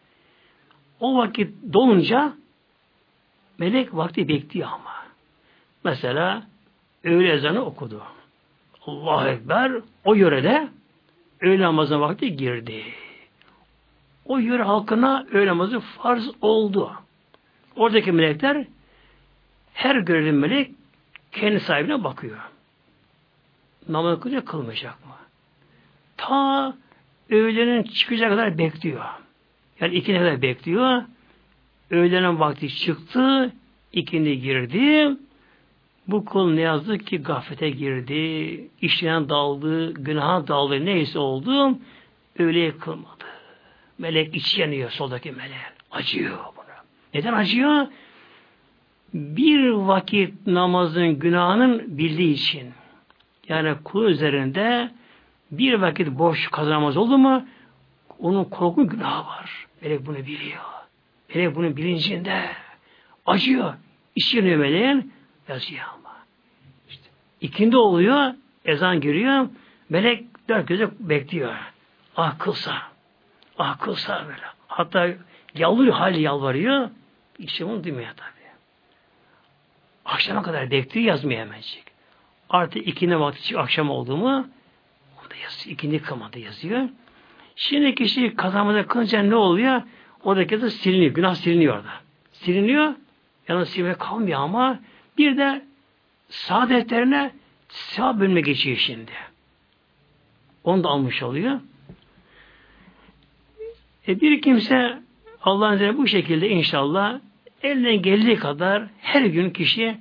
Speaker 1: O vakit dolunca melek vakti bekliyor ama. Mesela öğle ezanı okudu. Allah Ekber o yörede öğle namazına vakti girdi. O yöre halkına öğle namazı farz oldu. Oradaki melekler her görevli melek kendi sahibine bakıyor. Namaz kılınca kılmayacak mı? Ta öğlenin çıkacak kadar bekliyor. Yani ikine kadar bekliyor. Öğlenin vakti çıktı, ikindi girdi. Bu kul ne yazık ki gaflete girdi, işleyen daldı, günaha daldı, neyse oldu, öğleye kılmadı. Melek içi yanıyor, soldaki melek. Acıyor buna. Neden acıyor? Bir vakit namazın günahının bildiği için yani kul üzerinde bir vakit boş kazanamaz oldu mu onun korku günahı var. Melek bunu biliyor. Melek bunun bilincinde. Acıyor. İçine meleğin yazıyor ama. İşte, ikindi oluyor. Ezan giriyor. Melek dört gözle bekliyor. Ah kılsa. Ah kılsa böyle. Hatta yalvarıyor, hali yalvarıyor. İşte bunu duymuyor tabi. Akşama kadar bekliyor yazmıyor hemencik. Artık ikindi vakti akşam oldu mu o da yazıyor. İkindi kılmadı yazıyor. Şimdi kişi kazanmada kılınca ne oluyor? Oradaki de siliniyor. Günah siliniyor orada. Siliniyor. Yalnız silmeye kalmıyor ama bir de saadetlerine sevap bölme geçiyor şimdi. Onu da almış oluyor. E bir kimse Allah'ın izniyle bu şekilde inşallah elinden geldiği kadar her gün kişi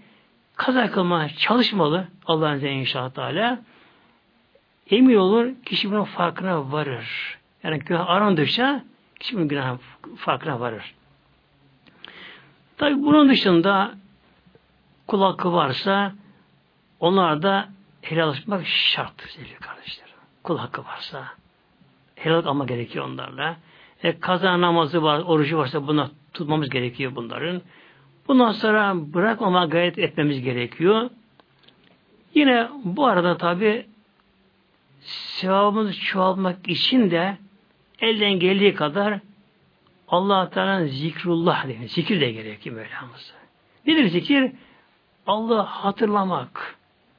Speaker 1: kaza kılmaya çalışmalı Allah'ın izniyle inşallah Teala. Emin olur kişi bunun farkına varır. Yani günah arandıkça kişi bunun günah farkına varır. Tabi bunun dışında kul hakkı varsa onlar da helallaşmak şart sevgili kardeşler. Kul hakkı varsa helal alma gerekiyor onlarla. E, kaza namazı var, orucu varsa buna tutmamız gerekiyor bunların. Bundan sonra bırakmama gayret etmemiz gerekiyor. Yine bu arada tabi sevabımızı çoğaltmak için de elden geldiği kadar Allah Teala'nın zikrullah diye zikir de gerekiyor Mevlamızı. Nedir zikir? Allah'ı hatırlamak.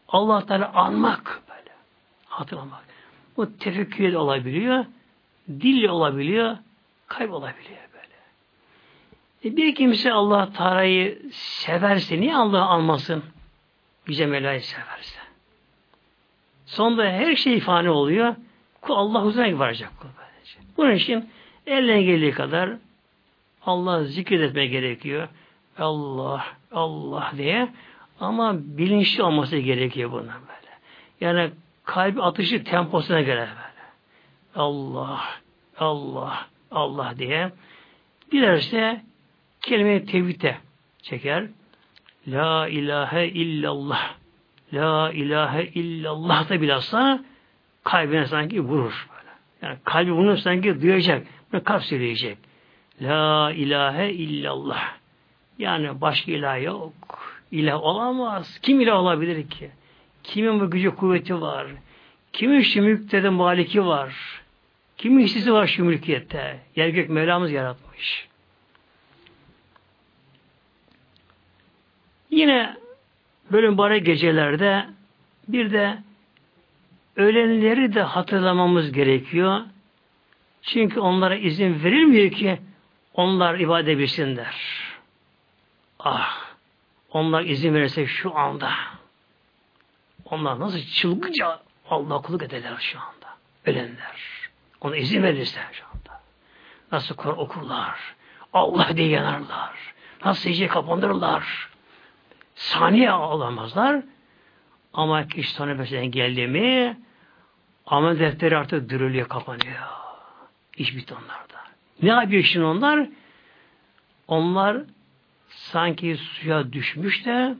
Speaker 1: Allah Teala anmak böyle. Hatırlamak. Bu tefekkür olabiliyor, dille olabiliyor, kalp olabiliyor böyle. E bir kimse Allah Teala'yı severse niye Allah'ı anmasın? Yüce Mevla'yı severse. Sonunda her şey fani oluyor. Kul Allah huzuruna varacak kul böylece. Bunun için eline geldiği kadar Allah zikretme gerekiyor. Allah, Allah diye. Ama bilinçli olması gerekiyor bunun böyle. Yani kalbi atışı temposuna göre böyle. Allah, Allah, Allah diye. Dilerse kelime-i tevhide çeker. La ilahe illallah. La ilahe illallah da bilhassa kalbine sanki vurur. Böyle. Yani kalbi bunu sanki duyacak. Bunu kalp söyleyecek. La ilahe illallah. Yani başka ilah yok. İlah olamaz. Kim ilah olabilir ki? Kimin bu gücü kuvveti var? Kimin şu mülkte maliki var? Kimin işsisi var şu mülkiyette? Yer gök Mevlamız yaratmış. Yine böyle mübarek gecelerde bir de ölenleri de hatırlamamız gerekiyor. Çünkü onlara izin verilmiyor ki onlar ibadet edebilsinler. Ah! Onlar izin verirse şu anda onlar nasıl çılgınca Allah kulluk ederler şu anda. Ölenler. Ona izin verirse şu. Nasıl Kur'an okurlar. Allah diye yanarlar. Nasıl secdeye kapanırlar. Saniye alamazlar. Ama kişi mesela geldi mi amel defteri artık dürülüyor, kapanıyor. İş bitti onlarda. Ne yapıyor şimdi onlar? Onlar sanki suya düşmüş de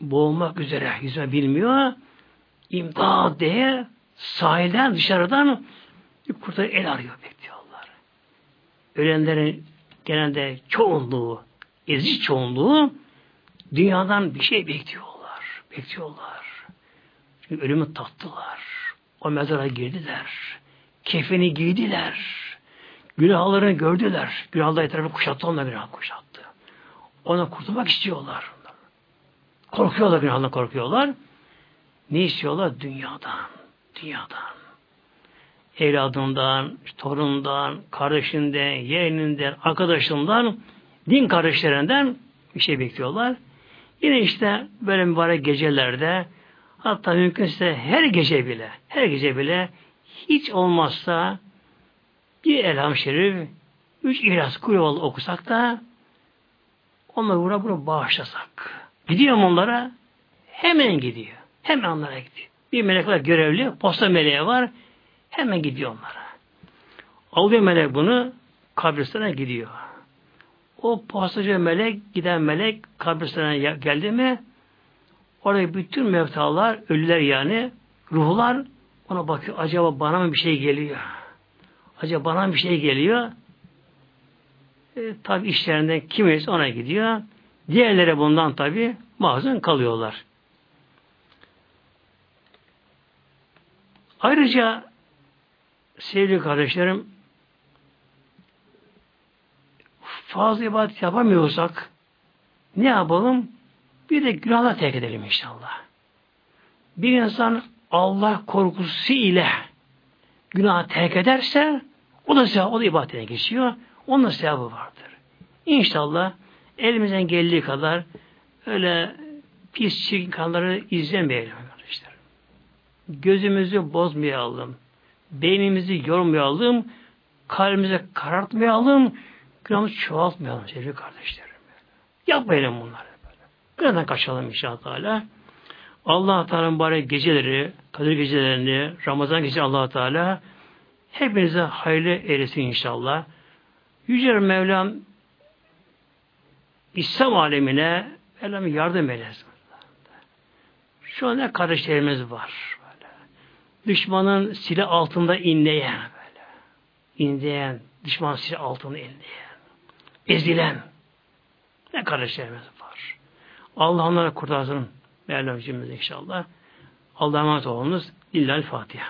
Speaker 1: boğulmak üzere yüzme bilmiyor. İmdad diye sahilden dışarıdan bir kurtarı el arıyor bekliyorlar. Ölenlerin genelde çoğunluğu, ezici çoğunluğu dünyadan bir şey bekliyorlar. Bekliyorlar. Çünkü ölümü tattılar. O mezara girdiler. Kefeni giydiler. Günahlarını gördüler. Günahlar etrafı kuşattı. Onlar günah kuşattı. Ona kurtulmak istiyorlar. Korkuyorlar günahından korkuyorlar. Ne istiyorlar? Dünyadan. Dünyadan. Evladından, torundan, kardeşinden, yeğeninden, arkadaşından, din kardeşlerinden bir şey bekliyorlar. Yine işte böyle mübarek gecelerde hatta mümkünse her gece bile her gece bile hiç olmazsa bir elham şerif üç ihlas kuyuvalı okusak da onları buna bunu bağışlasak. Gidiyor onlara? Hemen gidiyor. Hemen onlara gidiyor. Bir melek var görevli, posta meleği var. Hemen gidiyor onlara. Alıyor melek bunu, kabristana gidiyor. O postacı melek, giden melek kabristana geldi mi orada bütün mevtalar, ölüler yani ruhlar Ona bakıyor acaba bana mı bir şey geliyor? Acaba bana mı bir şey geliyor? E, tabi işlerinden kimisi ona gidiyor. Diğerleri bundan tabi bazen kalıyorlar. Ayrıca sevgili kardeşlerim fazla ibadet yapamıyorsak ne yapalım? Bir de günahla terk edelim inşallah. Bir insan Allah korkusu ile günah terk ederse o da sevap, o da ibadetine geçiyor. Onun da sevabı vardır. İnşallah elimizden geldiği kadar öyle pis çirkin kanları izlemeyelim. Gözümüzü bozmayalım. Beynimizi yormayalım. Kalbimizi karartmayalım. Günahımızı çoğaltmayalım sevgili kardeşlerim. Yapmayalım bunları. Günahdan kaçalım inşallah. Allah Teala mübarek geceleri, Kadir gecelerini, Ramazan gecesi Allah Teala hepinize hayırlı eylesin inşallah. Yüce Mevlam İslam alemine Mevlam yardım eylesin. Şu an ne kardeşlerimiz var. Düşmanın silah altında inleyen böyle. İnleyen, düşman silah altında inleyen, ezilen ne kardeşlerimiz var. Allah onları kurtarsın. Mevlam inşallah. Allah'a emanet olunuz. İllal Fatiha.